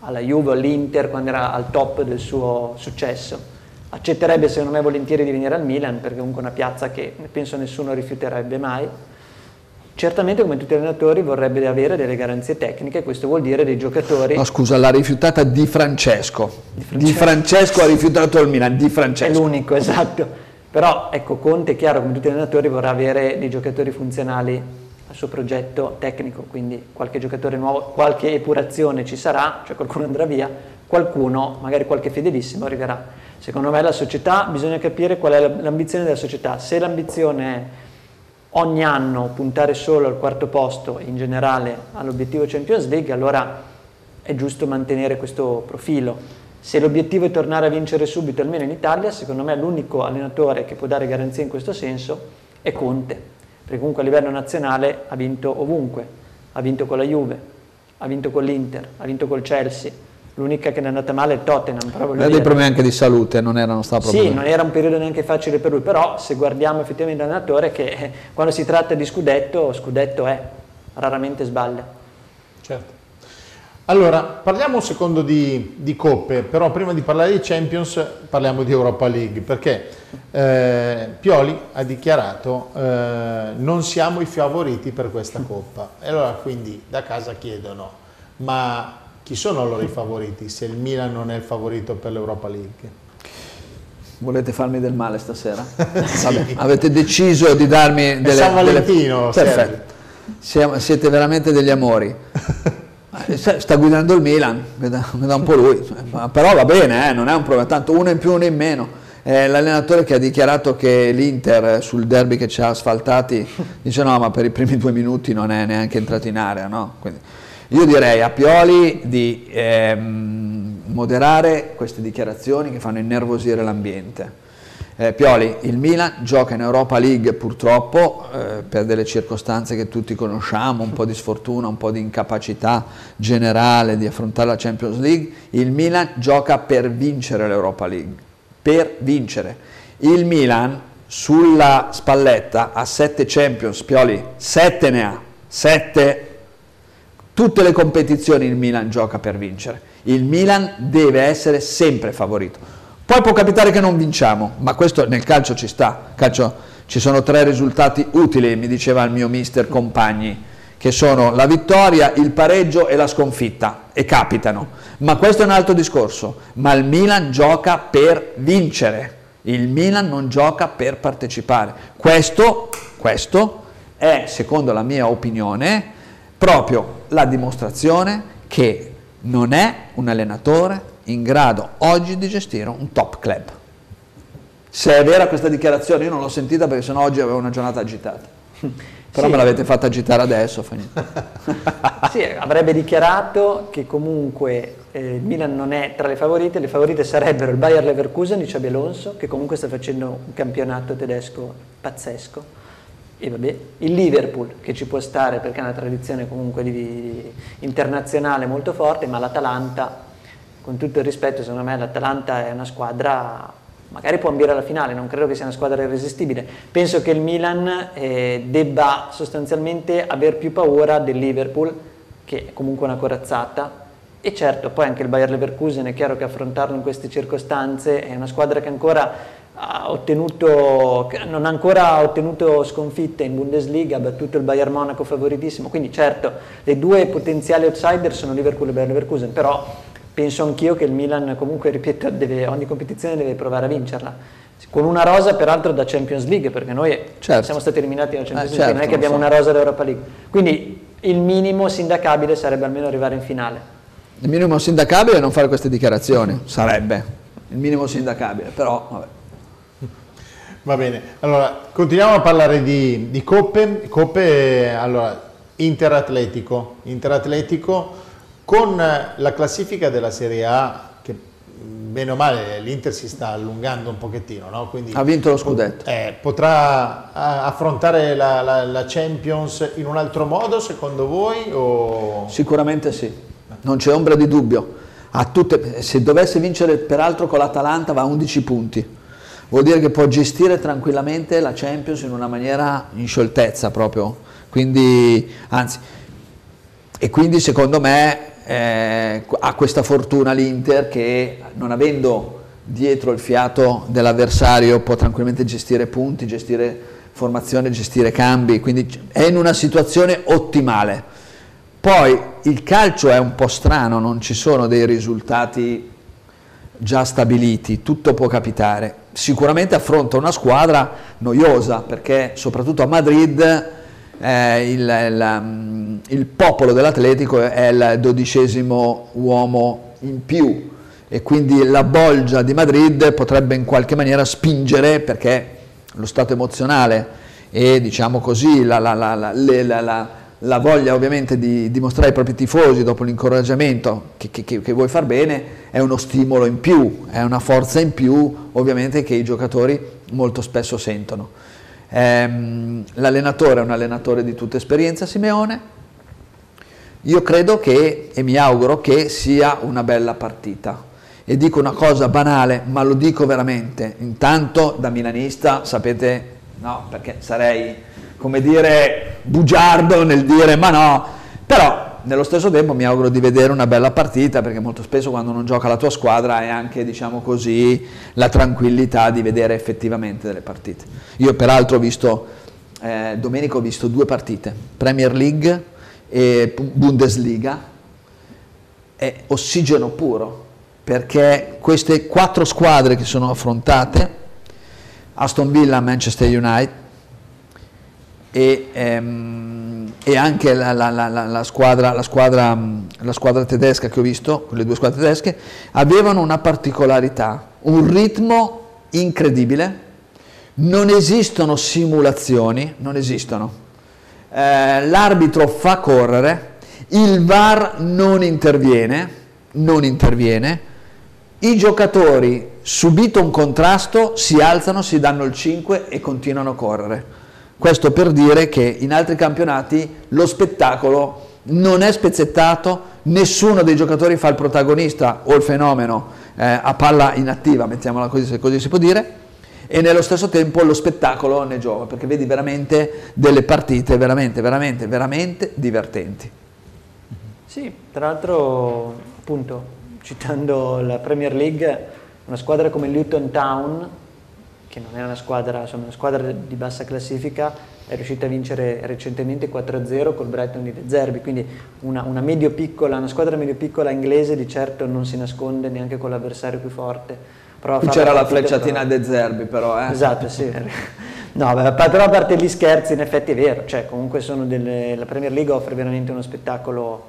Speaker 4: alla Juve all'Inter quando era al top del suo successo. Accetterebbe secondo me volentieri di venire al Milan perché comunque è una piazza che penso nessuno rifiuterebbe mai. Certamente come tutti gli allenatori vorrebbe avere delle garanzie tecniche, questo vuol dire dei giocatori
Speaker 5: No, scusa, l'ha rifiutata Di Francesco. Di
Speaker 4: Francesco.
Speaker 5: Francesco, ha rifiutato il Milan, Di
Speaker 4: È
Speaker 5: Francesco.
Speaker 4: l'unico, esatto. Però ecco, Conte è chiaro, come tutti gli allenatori, vorrà avere dei giocatori funzionali al suo progetto tecnico, quindi qualche giocatore nuovo, qualche epurazione ci sarà, cioè qualcuno andrà via, qualcuno, magari qualche fedelissimo, arriverà. Secondo me la società, bisogna capire qual è la- l'ambizione della società. Se l'ambizione è ogni anno puntare solo al quarto posto in generale all'obiettivo Champions League, allora è giusto mantenere questo profilo. Se l'obiettivo è tornare a vincere subito, almeno in Italia, secondo me l'unico allenatore che può dare garanzie in questo senso è Conte, perché comunque a livello nazionale ha vinto ovunque, ha vinto con la Juve, ha vinto con l'Inter, ha vinto col Chelsea, l'unica che ne è andata male è il Tottenham. Però
Speaker 5: Aveva dei problemi anche di salute, non erano sta proprio.
Speaker 4: sì, non era un periodo neanche facile per lui, però se guardiamo effettivamente l'allenatore che eh, quando si tratta di scudetto, scudetto è, raramente sbaglia.
Speaker 3: Certo. Allora, parliamo un secondo di, di coppe, però prima di parlare di Champions parliamo di Europa League, perché eh, Pioli ha dichiarato eh, non siamo i favoriti per questa coppa. E allora quindi da casa chiedono, ma chi sono allora i favoriti se il Milan non è il favorito per l'Europa League?
Speaker 5: Volete farmi del male stasera? Vabbè, avete deciso di darmi delle...
Speaker 3: San
Speaker 5: delle-
Speaker 3: Valentino,
Speaker 5: Perfetto. Siamo- siete veramente degli amori. Sta guidando il Milan, guida un po' lui, però va bene, eh, non è un problema, tanto uno in più, uno in meno. Eh, l'allenatore che ha dichiarato che l'Inter eh, sul derby che ci ha asfaltati dice no, ma per i primi due minuti non è neanche entrato in area, no? Quindi io direi a Pioli di ehm, moderare queste dichiarazioni che fanno innervosire l'ambiente. Eh, Pioli, il Milan gioca in Europa League purtroppo eh, per delle circostanze che tutti conosciamo, un po' di sfortuna, un po' di incapacità generale di affrontare la Champions League. Il Milan gioca per vincere l'Europa League, per vincere. Il Milan sulla spalletta ha sette Champions, Pioli, sette ne ha, sette. Tutte le competizioni il Milan gioca per vincere. Il Milan deve essere sempre favorito poi può capitare che non vinciamo, ma questo nel calcio ci sta. Calcio, ci sono tre risultati utili, mi diceva il mio mister Compagni, che sono la vittoria, il pareggio e la sconfitta, e capitano. Ma questo è un altro discorso. Ma il Milan gioca per vincere, il Milan non gioca per partecipare. Questo, questo è, secondo la mia opinione, proprio la dimostrazione che non è un allenatore in grado oggi di gestire un top club. Se è vera questa dichiarazione, io non l'ho sentita perché sennò oggi avevo una giornata agitata. Però sì. me l'avete fatta agitare adesso.
Speaker 4: sì, avrebbe dichiarato che comunque eh, il Milan non è tra le favorite, le favorite sarebbero il Bayer Leverkusen di Xabi Alonso, che comunque sta facendo un campionato tedesco pazzesco, e vabbè, il Liverpool che ci può stare perché ha una tradizione comunque di, di, internazionale molto forte, ma l'Atalanta con tutto il rispetto, secondo me l'Atalanta è una squadra, magari può ambire alla finale, non credo che sia una squadra irresistibile. Penso che il Milan eh, debba sostanzialmente aver più paura del Liverpool, che è comunque una corazzata, e certo, poi anche il Bayer Leverkusen è chiaro che affrontarlo in queste circostanze è una squadra che ancora ha ottenuto, non ha ancora ottenuto sconfitte in Bundesliga, ha battuto il Bayern Monaco favoritissimo, quindi certo le due potenziali outsider sono Liverpool e Bayer Leverkusen, però penso anch'io che il Milan comunque, ripeto, deve, ogni competizione deve provare a vincerla. Con una rosa peraltro da Champions League, perché noi certo. siamo stati eliminati dalla Champions eh, League, certo, non è che abbiamo so. una rosa dall'Europa League. Quindi il minimo sindacabile sarebbe almeno arrivare in finale.
Speaker 5: Il minimo sindacabile è non fare queste dichiarazioni, sarebbe il minimo sindacabile, però vabbè.
Speaker 3: Va bene, allora continuiamo a parlare di, di coppe, coppe allora, Interatletico, Interatletico con la classifica della Serie A, che bene o male l'Inter si sta allungando un pochettino, no?
Speaker 5: Quindi ha vinto lo scudetto.
Speaker 3: Eh, potrà affrontare la, la, la, Champions in un altro modo secondo voi? O...
Speaker 5: Sicuramente sì, non c'è ombra di dubbio. Tutte, se dovesse vincere peraltro con l'Atalanta va a 11 punti, vuol dire che può gestire tranquillamente la Champions in una maniera in scioltezza proprio. Quindi, anzi, e quindi secondo me eh, ha questa fortuna l'Inter che non avendo dietro il fiato dell'avversario può tranquillamente gestire punti, gestire formazione, gestire cambi, quindi è in una situazione ottimale. Poi il calcio è un po' strano, non ci sono dei risultati già stabiliti, tutto può capitare. Sicuramente affronta una squadra noiosa perché soprattutto a Madrid eh, il, il, mm, il, popolo dell'Atletico è il dodicesimo uomo in più e quindi la bolgia di Madrid potrebbe in qualche maniera spingere perché lo stato emozionale e diciamo così la, la, la, la voglia ovviamente di dimostrare ai propri tifosi dopo l'incoraggiamento che, che, che, vuoi far bene è uno stimolo in più, è una forza in più ovviamente che i giocatori molto spesso sentono. Ehm, l'allenatore è un allenatore di tutta esperienza, Simeone. Io credo che, e mi auguro che sia una bella partita. E dico una cosa banale, ma lo dico veramente. Intanto da milanista, sapete, no, perché sarei, come dire, bugiardo nel dire ma no, però nello stesso tempo mi auguro di vedere una bella partita perché molto spesso quando non gioca la tua squadra è anche diciamo così la tranquillità di vedere effettivamente delle partite. Io peraltro ho visto, eh, domenica ho visto due partite, Premier League e Bundesliga, è ossigeno puro perché queste quattro squadre che sono affrontate, Aston Villa, Manchester United e... Ehm, e anche la, la, la, la, squadra, squadra, squadra, tedesca che ho visto, le due squadre tedesche, avevano una particolarità, un ritmo incredibile, non esistono simulazioni, non esistono. Eh, l'arbitro fa correre, il VAR non interviene, non interviene, i giocatori subito un contrasto si alzano, si danno il 5 e continuano a correre. Questo per dire che in altri campionati lo spettacolo non è spezzettato, nessuno dei giocatori fa il protagonista o il fenomeno eh, a palla inattiva, mettiamola così se così si può dire, e nello stesso tempo lo spettacolo ne gioca, perché vedi veramente delle partite veramente, veramente, veramente divertenti.
Speaker 4: Sì, tra l'altro, appunto, citando la Premier League, una squadra come Luton Town, che non è una squadra, insomma, una squadra di bassa classifica, è riuscita a vincere recentemente 4-0 col Brighton di De Zerbi, quindi una, una, medio piccola, una squadra medio piccola inglese di certo non si nasconde neanche con l'avversario più forte.
Speaker 5: Qui c'era la flecciatina però... De Zerbi però, eh?
Speaker 4: Esatto, sì. No, però a parte gli scherzi, in effetti è vero, cioè comunque delle, la Premier League offre veramente uno spettacolo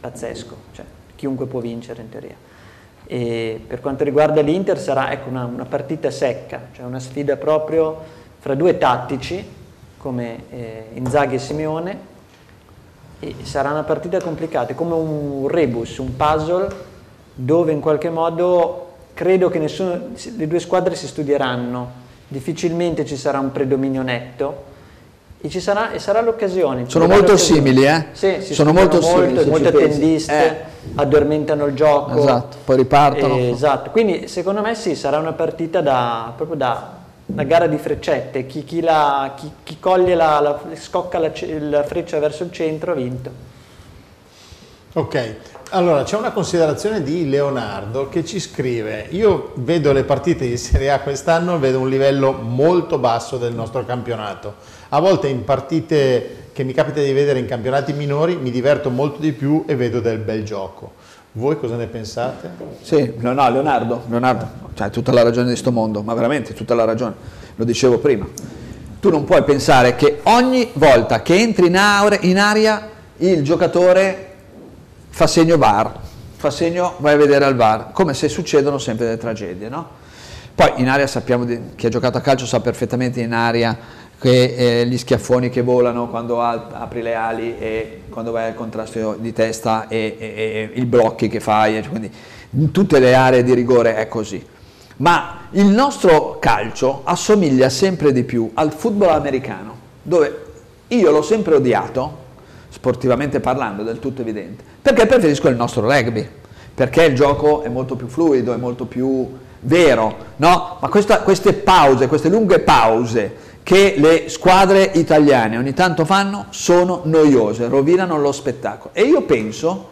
Speaker 4: pazzesco, cioè, chiunque può vincere in teoria. E per quanto riguarda l'Inter sarà ecco, una, una, partita secca, cioè una sfida proprio fra due tattici come eh, Inzaghi e Simeone e sarà una partita complicata, come un rebus, un puzzle dove in qualche modo credo che nessuno, le due squadre si studieranno, difficilmente ci sarà un predominio netto e, ci sarà, e sarà l'occasione.
Speaker 5: Sono molto simili, eh?
Speaker 4: Sì, sono molto, molto simili. Molte tendiste eh. addormentano il gioco.
Speaker 5: Esatto, poi ripartono.
Speaker 4: Eh, esatto, quindi secondo me sì, sarà una partita da, proprio da, da gara di freccette. Chi, chi, la, chi, chi coglie la, la scocca la, la freccia verso il centro ha vinto.
Speaker 3: Ok, allora, c'è una considerazione di Leonardo che ci scrive, io vedo le partite di Serie A quest'anno, vedo un livello molto basso del nostro campionato. A volte in partite che mi capita di vedere in campionati minori mi diverto molto di più e vedo del bel gioco. Voi cosa ne pensate?
Speaker 5: Sì, no, no Leonardo, Leonardo, hai tutta la ragione di questo mondo, ma veramente tutta la ragione, lo dicevo prima. Tu non puoi pensare che ogni volta che entri in, aria il giocatore fa segno VAR, fa segno vai a vedere al VAR, come se succedono sempre delle tragedie, no? Poi in aria sappiamo, di, chi ha giocato a calcio sa perfettamente in aria che eh, gli schiaffoni che volano quando apri le ali e quando vai al contrasto di testa e, e, e i blocchi che fai, quindi in tutte le aree di rigore è così. Ma il nostro calcio assomiglia sempre di più al football americano, dove io l'ho sempre odiato, sportivamente parlando, del tutto evidente, perché preferisco il nostro rugby, perché il gioco è molto più fluido, è molto più vero, no? Ma questa, queste pause, queste lunghe pause che le squadre italiane ogni tanto fanno sono noiose, rovinano lo spettacolo. E io penso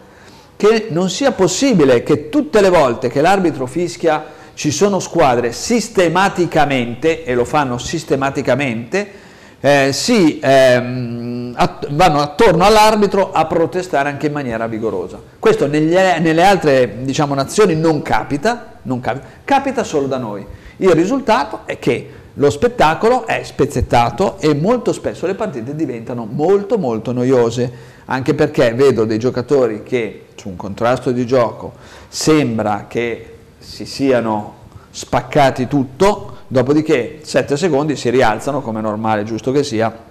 Speaker 5: che non sia possibile che tutte le volte che l'arbitro fischia ci sono squadre sistematicamente, e lo fanno sistematicamente, eh, si ehm, att vanno attorno all'arbitro a protestare anche in maniera vigorosa. Questo negli, nelle altre diciamo, nazioni non capita, non capita, capita solo da noi. Il risultato è che lo spettacolo è spezzettato e molto spesso le partite diventano molto molto noiose, anche perché vedo dei giocatori che su un contrasto di gioco sembra che si siano spaccati tutto, dopodiché 7 secondi si rialzano come normale, giusto che sia,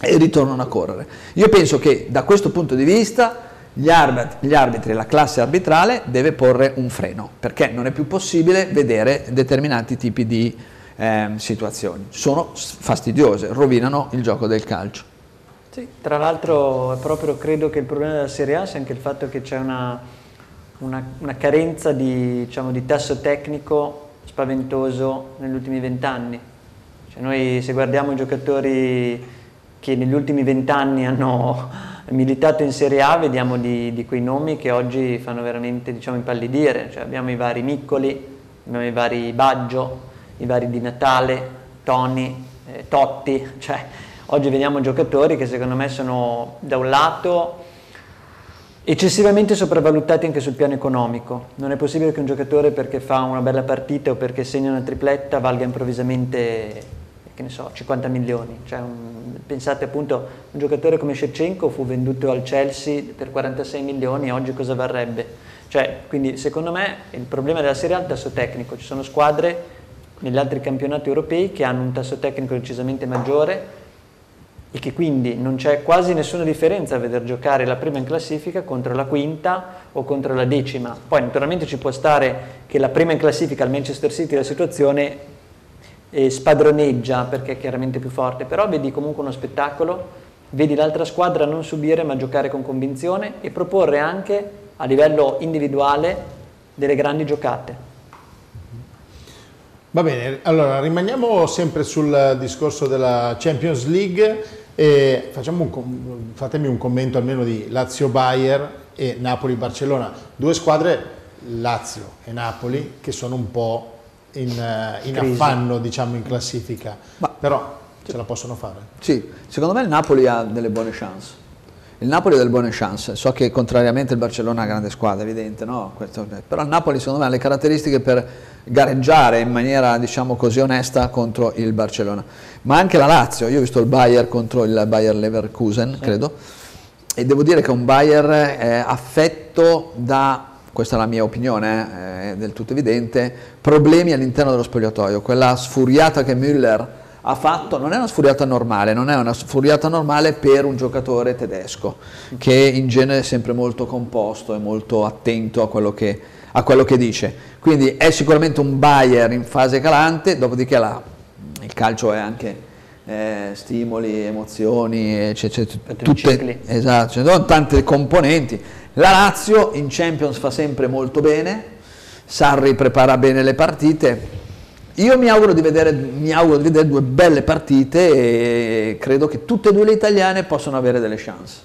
Speaker 5: e ritornano a correre. Io penso che da questo punto di vista gli arbitri, gli la classe arbitrale deve porre un freno, perché non è più possibile vedere determinati tipi di eh, situazioni. Sono fastidiose, rovinano il gioco del calcio.
Speaker 4: Sì, tra l'altro proprio credo che il problema della Serie A sia anche il fatto che c'è una, una, una, carenza di, diciamo, di tasso tecnico spaventoso negli ultimi vent'anni. Cioè noi se guardiamo i giocatori che negli ultimi vent'anni hanno militato in Serie A vediamo di, di, quei nomi che oggi fanno veramente diciamo, impallidire. Cioè abbiamo i vari Miccoli, abbiamo i vari Baggio, i vari Di Natale, Toni, eh, Totti. Cioè, oggi vediamo giocatori che secondo me sono da un lato eccessivamente sopravvalutati anche sul piano economico. Non è possibile che un giocatore perché fa una bella partita o perché segna una tripletta valga improvvisamente che ne so, 50 milioni. Cioè un, pensate appunto, un giocatore come Shevchenko fu venduto al Chelsea per 46 milioni, oggi cosa varrebbe? Cioè, quindi secondo me il problema della Serie A è il tasso tecnico, ci sono squadre negli altri campionati europei che hanno un tasso tecnico decisamente maggiore e che quindi non c'è quasi nessuna differenza a vedere giocare la prima in classifica contro la quinta o contro la decima. Poi naturalmente ci può stare che la prima in classifica al Manchester City la situazione eh, spadroneggia perché è chiaramente più forte, però vedi comunque uno spettacolo, vedi l'altra squadra non subire ma giocare con convinzione e proporre anche a livello individuale delle grandi giocate.
Speaker 3: Va bene, allora rimaniamo sempre sul discorso della Champions League e un, fatemi un commento almeno di Lazio-Bayer e Napoli-Barcellona, due squadre Lazio e Napoli che sono un po' in, eh, in affanno diciamo in classifica, Ma, però ce la possono fare.
Speaker 5: Sì, secondo me il Napoli ha delle buone chance. Il Napoli ha delle buone chance, so che contrariamente il Barcellona è una grande squadra, evidente, no? Questo, però il Napoli secondo me ha le caratteristiche per gareggiare in maniera diciamo così onesta contro il Barcellona. Ma anche la Lazio, io ho visto il Bayer contro il Bayer Leverkusen, sì. credo, e devo dire che è un Bayer è affetto da questa è la mia opinione, eh, è del tutto evidente, problemi all'interno dello spogliatoio. Quella sfuriata che Müller ha fatto non è una sfuriata normale, non è una sfuriata normale per un giocatore tedesco, che in genere è sempre molto composto e molto attento a quello che, a quello che dice. Quindi è sicuramente un Bayer in fase calante, dopodiché la, il calcio è anche eh, stimoli, emozioni, eccetera, tutte, esatto, ci sono tante componenti. La Lazio in Champions fa sempre molto bene, Sarri prepara bene le partite. Io mi auguro di vedere, auguro di vedere due belle partite e credo che tutte e due le italiane possano avere delle chance.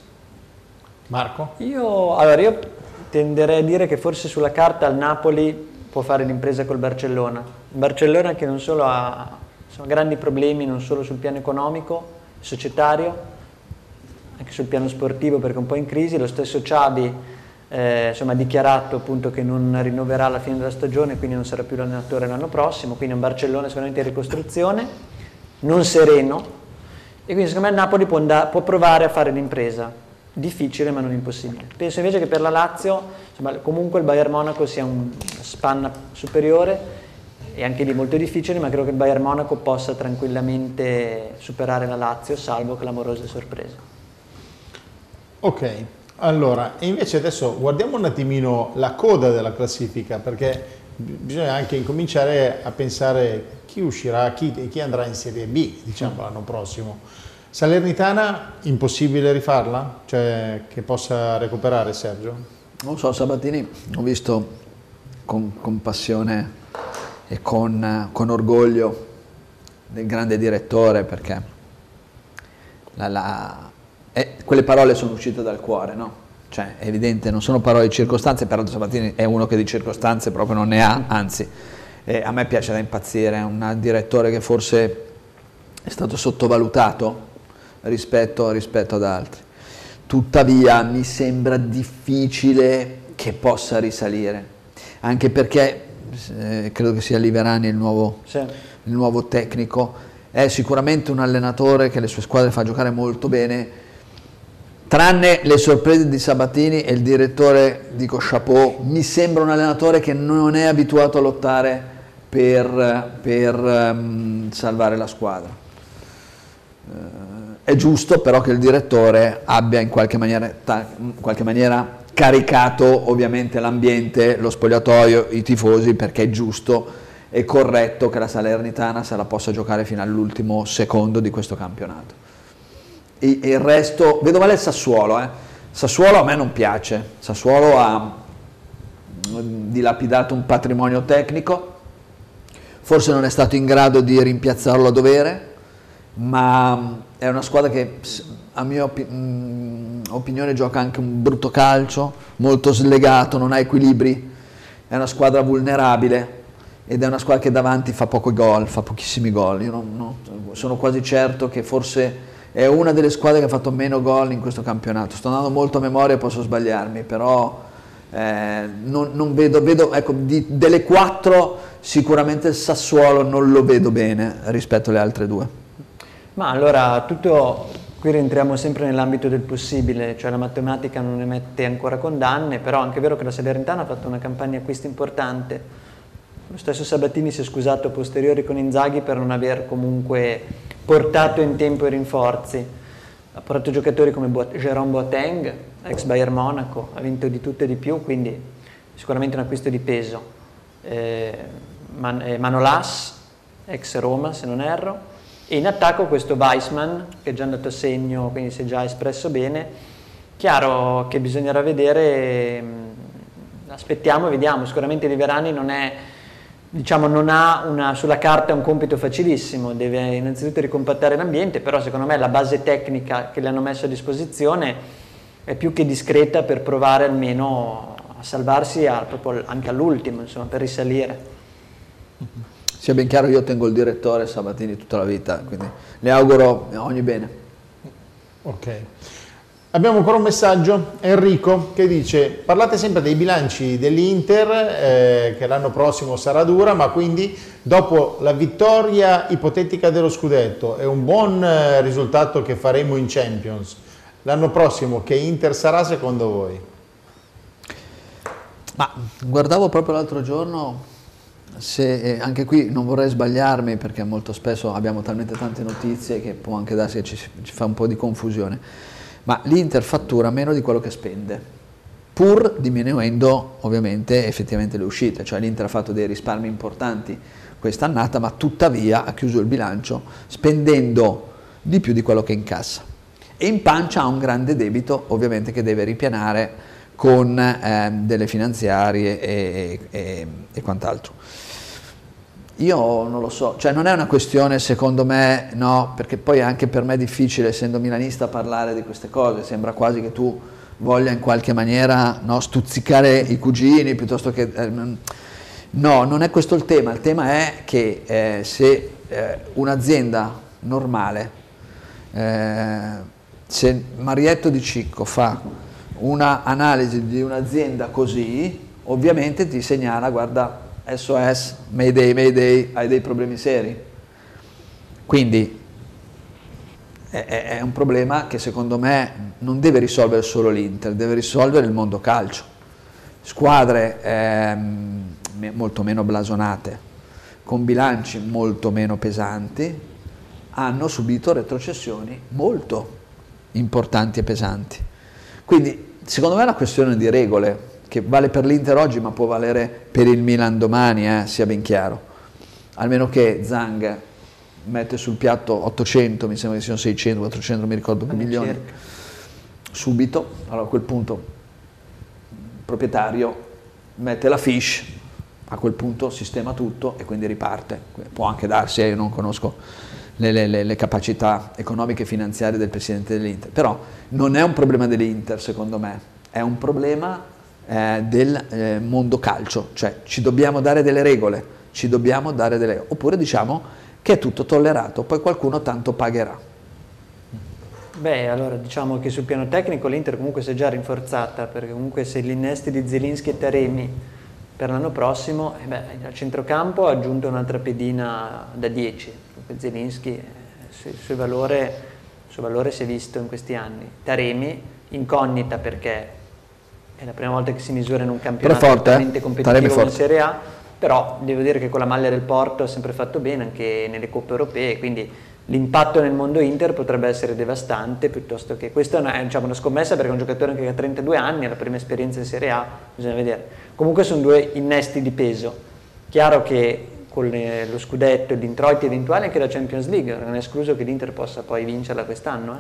Speaker 3: Marco?
Speaker 4: Io, allora io tenderei a dire che forse sulla carta il Napoli può fare l'impresa col Barcellona. Barcellona che non solo ha insomma, grandi problemi, non solo sul piano economico, societario, anche sul piano sportivo perché è un po' in crisi, lo stesso Ciabi eh, insomma, ha dichiarato appunto che non rinnoverà alla fine della stagione, quindi non sarà più l'allenatore l'anno prossimo, quindi un Barcellona sicuramente in ricostruzione, non sereno, e quindi secondo me il Napoli può, andare, può provare a fare l'impresa, difficile ma non impossibile. Penso invece che per la Lazio insomma, comunque il Bayern Monaco sia un spanna superiore e anche lì molto difficile, ma credo che il Bayern Monaco possa tranquillamente superare la Lazio, salvo clamorose sorprese.
Speaker 3: Ok, allora, invece adesso guardiamo un attimino la coda della classifica, perché bisogna anche incominciare a pensare chi uscirà, chi, chi andrà in Serie B, diciamo, l'anno prossimo. Salernitana, impossibile rifarla? Cioè, che possa recuperare Sergio?
Speaker 5: Non so, Sabatini ho visto con, con passione e con, con, orgoglio del grande direttore perché la, la e quelle parole sono uscite dal cuore, no? Cioè, è evidente, non sono parole di circostanze, peraltro Sabatini è uno che di circostanze proprio non ne ha, anzi, eh, a me piace da impazzire, è un direttore che forse è stato sottovalutato rispetto, rispetto ad altri. Tuttavia mi sembra difficile che possa risalire, anche perché eh, credo che sia Liverani il nuovo, sì. il nuovo tecnico, è sicuramente un allenatore che le sue squadre fa giocare molto bene, tranne le sorprese di Sabatini e il direttore dico chapeau, mi sembra un allenatore che non è abituato a lottare per, per um, salvare la squadra. Uh, è giusto però che il direttore abbia in qualche maniera, in qualche maniera caricato ovviamente l'ambiente, lo spogliatoio, i tifosi perché è giusto e corretto che la Salernitana se la possa giocare fino all'ultimo secondo di questo campionato e, e il resto, vedo male il Sassuolo, eh. Sassuolo a me non piace, Sassuolo ha mm, dilapidato un patrimonio tecnico, forse non è stato in grado di rimpiazzarlo a dovere, ma mm, è una squadra che a mia mm, opinione gioca anche un brutto calcio, molto slegato, non ha equilibri, è una squadra vulnerabile ed è una squadra che davanti fa poco gol, fa pochissimi gol. Io non, no, sono quasi certo che forse è una delle squadre che ha fatto meno gol in questo campionato. Sto andando molto a memoria, posso sbagliarmi, però eh, non, non, vedo, vedo ecco, di, delle quattro sicuramente il Sassuolo non lo vedo bene rispetto alle altre due.
Speaker 4: Ma allora tutto, qui rientriamo sempre nell'ambito del possibile, cioè la matematica non emette ancora condanne, però è anche vero che la Salernitana ha fatto una campagna acquisti importante. Lo stesso Sabatini si è scusato a posteriori con Inzaghi per non aver comunque portato in tempo i rinforzi. ha portato giocatori come Bo- Jérôme Boateng, ex Bayern Monaco, ha vinto di tutto e di più, quindi sicuramente un acquisto di peso. Eh, Man- eh, Manolas, ex Roma se non erro, e in attacco questo Weissman che è già andato a segno, quindi si è già espresso bene. Chiaro che bisognerà vedere, mh, aspettiamo e vediamo, sicuramente Liverani non è diciamo, non ha una, sulla carta un compito facilissimo, deve innanzitutto ricompattare l'ambiente, però secondo me la base tecnica che le hanno messo a disposizione è più che discreta per provare almeno a salvarsi a, anche all'ultimo, insomma, per risalire.
Speaker 5: Sia ben chiaro, io tengo il direttore Sabatini tutta la vita, quindi le auguro ogni bene.
Speaker 3: Ok. Abbiamo ancora un messaggio, Enrico, che dice parlate sempre dei bilanci dell'Inter, eh, che l'anno prossimo sarà dura, ma quindi dopo la vittoria ipotetica dello scudetto è un buon eh, risultato che faremo in Champions. L'anno prossimo che Inter sarà secondo voi?
Speaker 5: Ma guardavo proprio l'altro giorno, se, eh, anche qui non vorrei sbagliarmi perché molto spesso abbiamo talmente tante notizie che può anche darsi che ci, ci fa un po' di confusione ma l'Inter fattura meno di quello che spende, pur diminuendo ovviamente effettivamente le uscite, cioè l'Inter ha fatto dei risparmi importanti quest'annata, ma tuttavia ha chiuso il bilancio spendendo di più di quello che incassa. E in pancia ha un grande debito ovviamente che deve ripianare con eh, delle finanziarie e, e, e quant'altro. Io non lo so, cioè non è una questione secondo me, no, perché poi anche per me è difficile essendo milanista parlare di queste cose, sembra quasi che tu voglia in qualche maniera no, stuzzicare i cugini piuttosto che... Eh, no, non è questo il tema, il tema è che eh, se eh, un'azienda normale, eh, se Marietto di Cicco fa un'analisi di un'azienda così, ovviamente ti segnala, guarda, SOS, Mayday, Mayday, hai dei problemi seri. Quindi è, è, un problema che secondo me non deve risolvere solo l'Inter, deve risolvere il mondo calcio. Squadre ehm, molto meno blasonate, con bilanci molto meno pesanti, hanno subito retrocessioni molto importanti e pesanti. Quindi secondo me è una questione di regole, che vale per l'Inter oggi ma può valere per il Milan domani, eh, sia ben chiaro. Almeno che Zang mette sul piatto 800, mi sembra che siano 600, 400, non mi ricordo più milioni, cerca. subito, allora a quel punto il proprietario mette la fish, a quel punto sistema tutto e quindi riparte. Può anche darsi, eh, io non conosco le, le, le, capacità economiche e finanziarie del presidente dell'Inter, però non è un problema dell'Inter secondo me, è un problema eh, del eh, mondo calcio, cioè ci dobbiamo dare delle regole, ci dobbiamo dare delle... oppure diciamo che è tutto tollerato, poi qualcuno tanto pagherà.
Speaker 4: Beh, allora diciamo che sul piano tecnico l'Inter comunque si è già rinforzata, perché comunque se gli innesti di Zelinski e Taremi per l'anno prossimo, eh beh, al centrocampo ha aggiunto un'altra pedina da 10, Zelinski eh, il suo suo valore si è visto in questi anni, Taremi incognita perché è la prima volta che si misura in un campionato
Speaker 5: forte,
Speaker 4: veramente competitivo in Serie A, però devo dire che con la maglia del Porto ha sempre fatto bene anche nelle coppe europee, quindi l'impatto nel mondo Inter potrebbe essere devastante piuttosto che questa è una, diciamo, una scommessa perché è un giocatore anche che ha 32 anni, ha la prima esperienza in Serie A, bisogna vedere. Comunque sono due innesti di peso. Chiaro che con le, lo scudetto e gli introiti eventuali anche la Champions League, non è escluso che l'Inter possa poi vincerla quest'anno, eh?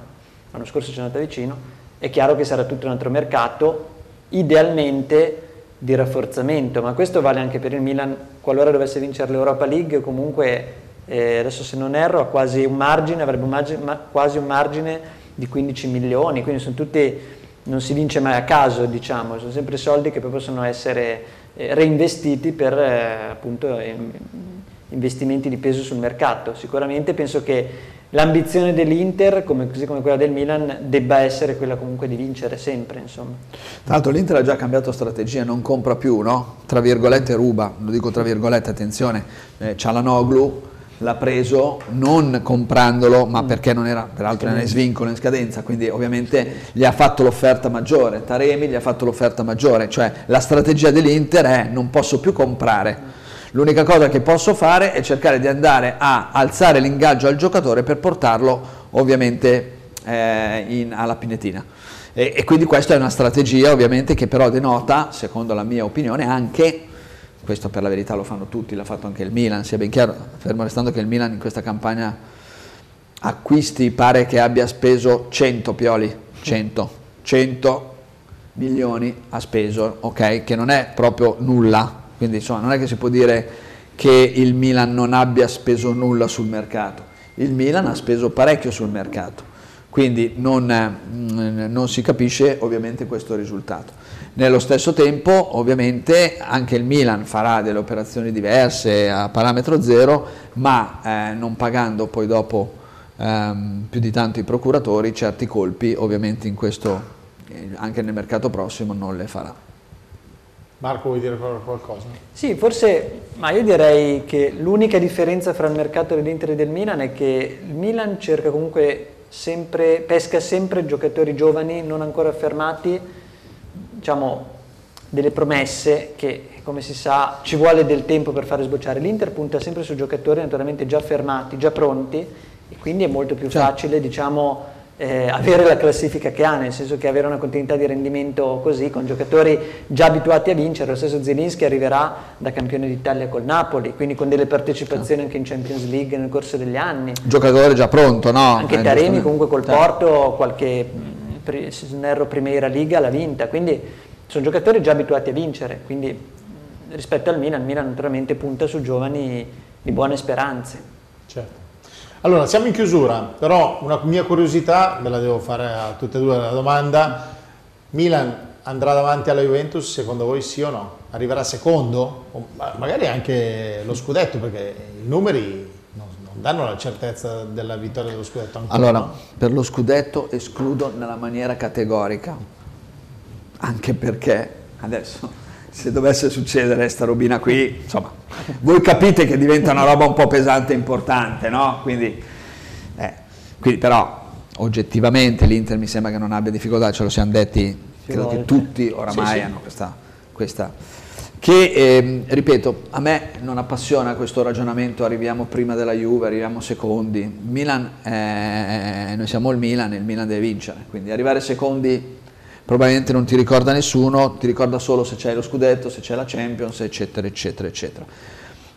Speaker 4: l'anno scorso ci è andata vicino, è chiaro che sarà tutto un altro mercato, idealmente di rafforzamento, ma questo vale anche per il Milan qualora dovesse vincere l'Europa League, comunque eh, adesso se non erro ha quasi un margine, avrebbe un margine, ma, quasi un margine di 15 milioni, quindi sono tutti, non si vince mai a caso diciamo, sono sempre soldi che poi possono essere eh, reinvestiti per eh, appunto investimenti di peso sul mercato. Sicuramente penso che l'ambizione dell'Inter, come, così come quella del Milan, debba essere quella comunque di vincere sempre. Insomma.
Speaker 5: Tra l'altro l'Inter ha già cambiato strategia, non compra più, no? Tra virgolette ruba, lo dico tra virgolette, attenzione, eh, Cialanoglu l'ha preso non comprandolo, ma mm. perché non era, peraltro era in svincolo, in scadenza, quindi ovviamente gli ha fatto l'offerta maggiore, Taremi gli ha fatto l'offerta maggiore, cioè la strategia dell'Inter è non posso più comprare L'unica cosa che posso fare è cercare di andare a alzare l'ingaggio al giocatore per portarlo ovviamente eh, in, alla Pinetina. E, e, quindi questa è una strategia ovviamente che però denota, secondo la mia opinione, anche, questo per la verità lo fanno tutti, l'ha fatto anche il Milan, sia ben chiaro, fermo restando che il Milan in questa campagna acquisti pare che abbia speso 100 pioli, 100, 100 milioni ha speso, ok? Che non è proprio nulla, quindi insomma non è che si può dire che il Milan non abbia speso nulla sul mercato, il Milan ha speso parecchio sul mercato, quindi non, mm, non si capisce ovviamente questo risultato. Nello stesso tempo ovviamente anche il Milan farà delle operazioni diverse a parametro zero, ma eh, non pagando poi dopo ehm, più di tanto i procuratori, certi colpi ovviamente questo, eh, anche nel mercato prossimo non le farà.
Speaker 3: Marco vuoi dire qualcosa?
Speaker 4: Sì, forse, ma io direi che l'unica differenza fra il mercato dell'Inter e del Milan è che il Milan cerca comunque sempre, pesca sempre giocatori giovani non ancora affermati, diciamo delle promesse che come si sa ci vuole del tempo per fare sbocciare. L'Inter punta sempre su giocatori naturalmente già fermati, già pronti e quindi è molto più certo. facile diciamo, eh, avere la classifica che ha, nel senso che avere una continuità di rendimento così, con giocatori già abituati a vincere, lo stesso Zelinski arriverà da campione d'Italia col Napoli, quindi con delle partecipazioni anche in Champions League nel corso degli anni.
Speaker 5: Giocatore già pronto, no?
Speaker 4: Anche eh, Taremi comunque col. Porto qualche, se non erro, Primera Liga l'ha vinta, quindi sono giocatori già abituati a vincere, quindi rispetto al Milan, il Milan naturalmente punta su giovani di buone speranze.
Speaker 3: Certo. Allora, siamo in chiusura, però una mia curiosità, ve la devo fare a tutte e due la domanda. Milan andrà davanti alla Juventus, secondo voi sì o no? Arriverà secondo? O magari anche lo scudetto, perché i numeri non, non danno la certezza della vittoria dello scudetto.
Speaker 5: Ancora, allora, per lo scudetto escludo nella maniera categorica, anche perché adesso se dovesse succedere sta robina qui, insomma, voi capite che diventa una roba un po' pesante e importante, no? Quindi, eh, quindi però oggettivamente l'Inter mi sembra che non abbia difficoltà, ce lo siamo detti, credo che tutti oramai sì, sì. hanno questa, questa che eh, ripeto, a me non appassiona questo ragionamento, arriviamo prima della Juve, arriviamo secondi, Milan, eh, noi siamo il Milan e il Milan deve vincere, quindi arrivare secondi probabilmente non ti ricorda nessuno, ti ricorda solo se c'è lo scudetto, se c'è la Champions, eccetera, eccetera, eccetera.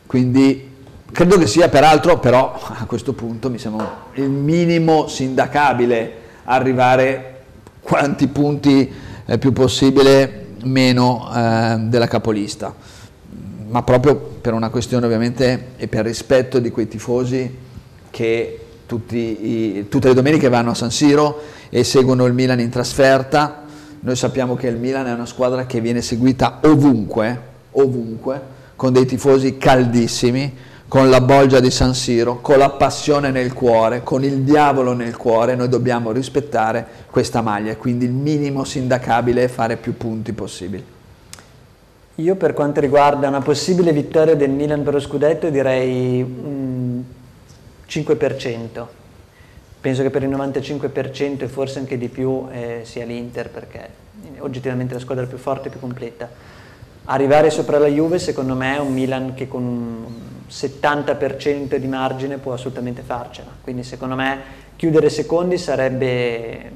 Speaker 5: Quindi credo che sia peraltro, però a questo punto mi sembra il minimo sindacabile arrivare quanti punti è più possibile meno eh, della capolista, ma proprio per una questione ovviamente e per rispetto di quei tifosi che i, tutte le domeniche vanno a San Siro e seguono il Milan in trasferta, noi sappiamo che il Milan è una squadra che viene seguita ovunque, ovunque, con dei tifosi caldissimi, con la bolgia di San Siro, con la passione nel cuore, con il diavolo nel cuore, noi dobbiamo rispettare questa maglia, quindi il minimo sindacabile è fare più punti possibili.
Speaker 4: Io per quanto riguarda una possibile vittoria del Milan per lo scudetto direi un 5% penso che per il 95% e forse anche di più eh, sia l'Inter perché oggettivamente la squadra più forte e più completa. Arrivare sopra la Juve secondo me è un Milan che con un 70% di margine può assolutamente farcela, quindi secondo me chiudere secondi sarebbe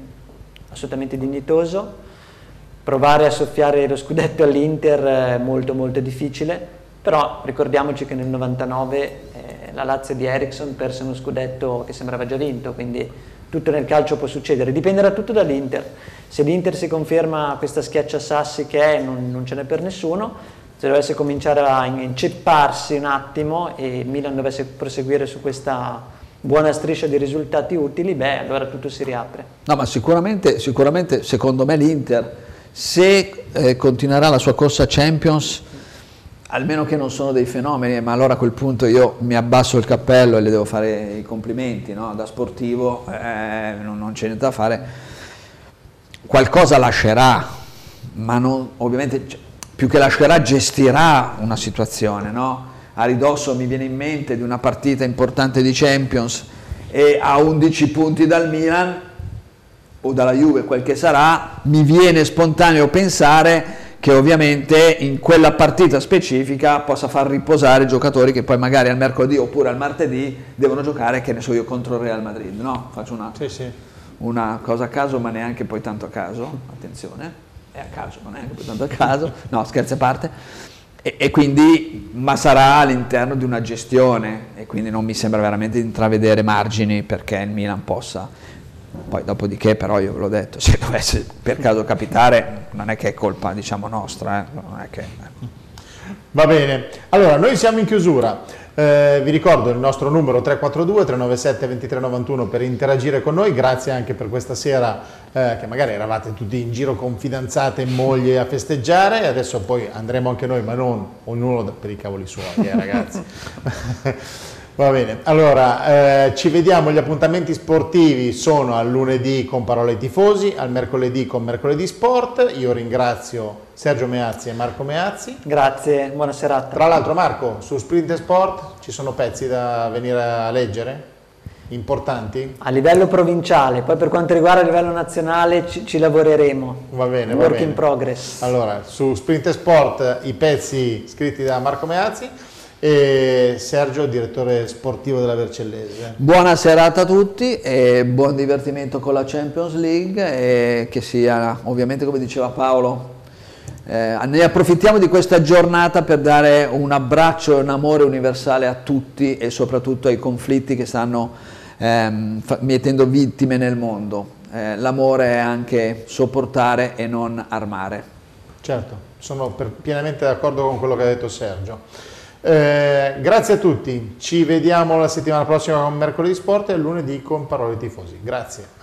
Speaker 4: assolutamente dignitoso, provare a soffiare lo scudetto all'Inter è molto molto difficile, però ricordiamoci che nel 99 la Lazio di Ericsson perse uno scudetto che sembrava già vinto, quindi tutto nel calcio può succedere, dipenderà tutto dall'Inter. Se l'Inter si conferma questa schiacciasassi che è, non, non ce n'è per nessuno, se dovesse cominciare a incepparsi un attimo e Milan dovesse proseguire su questa buona striscia di risultati utili, beh, allora tutto si riapre.
Speaker 5: No, ma sicuramente, sicuramente secondo me l'Inter, se eh, continuerà la sua corsa Champions, almeno che non sono dei fenomeni, ma allora a quel punto io mi abbasso il cappello e le devo fare i complimenti, no? da sportivo eh, non, non c'è niente da fare, qualcosa lascerà, ma non, ovviamente cioè, più che lascerà gestirà una situazione, no? a ridosso mi viene in mente di una partita importante di Champions e a 11 punti dal Milan o dalla Juve, quel che sarà, mi viene spontaneo pensare che ovviamente in quella partita specifica possa far riposare i giocatori che poi magari al mercoledì oppure al martedì devono giocare, che ne so io, contro il Real Madrid, no? Faccio una,
Speaker 3: sì, sì.
Speaker 5: una cosa a caso, ma neanche poi tanto a caso, attenzione, è a caso, ma neanche poi tanto a caso, no scherzi a parte, e, e quindi, ma sarà all'interno di una gestione e quindi non mi sembra veramente di intravedere margini perché il Milan possa poi dopodiché però io ve l'ho detto, se dovesse per caso capitare non è che è colpa diciamo nostra, eh? non è che...
Speaker 3: Va bene, allora noi siamo in chiusura. Eh, vi ricordo il nostro numero 342 397 2391 per interagire con noi, grazie anche per questa sera eh, che magari eravate tutti in giro con fidanzate e moglie a festeggiare, adesso poi andremo anche noi, ma non ognuno per i cavoli suoi, eh, ragazzi. Va bene, allora eh, ci vediamo, gli appuntamenti sportivi sono al lunedì con Parole Tifosi, al mercoledì con Mercoledì Sport, io ringrazio Sergio Meazzi e Marco Meazzi.
Speaker 4: Grazie, buona serata.
Speaker 3: Tra l'altro Marco, su Sprint Sport ci sono pezzi da venire a leggere? Importanti?
Speaker 4: A livello provinciale, poi per quanto riguarda il livello nazionale ci, ci lavoreremo.
Speaker 3: Va bene,
Speaker 4: Work
Speaker 3: va bene.
Speaker 4: in progress.
Speaker 3: Allora, su Sprint Sport i pezzi scritti da Marco Meazzi e Sergio, direttore sportivo della Vercellese.
Speaker 5: Buona serata a tutti e buon divertimento con la Champions League e che sia ovviamente come diceva Paolo eh, ne approfittiamo di questa giornata per dare un abbraccio e un amore universale a tutti e soprattutto ai conflitti che stanno ehm, mettendo vittime nel mondo. Eh, l'amore è anche sopportare e non armare.
Speaker 3: Certo, sono per, pienamente d'accordo con quello che ha detto Sergio. Eh, grazie a tutti, ci vediamo la settimana prossima con Mercoledì Sport e lunedì con Parole Tifosi. Grazie.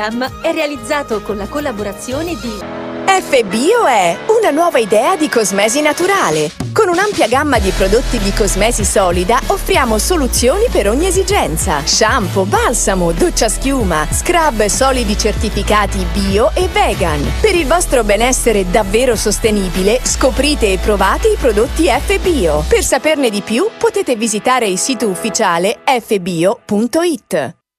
Speaker 1: Programma è realizzato con la collaborazione di
Speaker 2: FBio è una nuova idea di cosmesi naturale. Con un'ampia gamma di prodotti di cosmesi solida offriamo soluzioni per ogni esigenza. Shampoo, balsamo, doccia schiuma, scrub solidi certificati bio e vegan. Per il vostro benessere davvero sostenibile, scoprite e provate i prodotti FBio. Per saperne di più potete visitare il sito ufficiale fbio.it.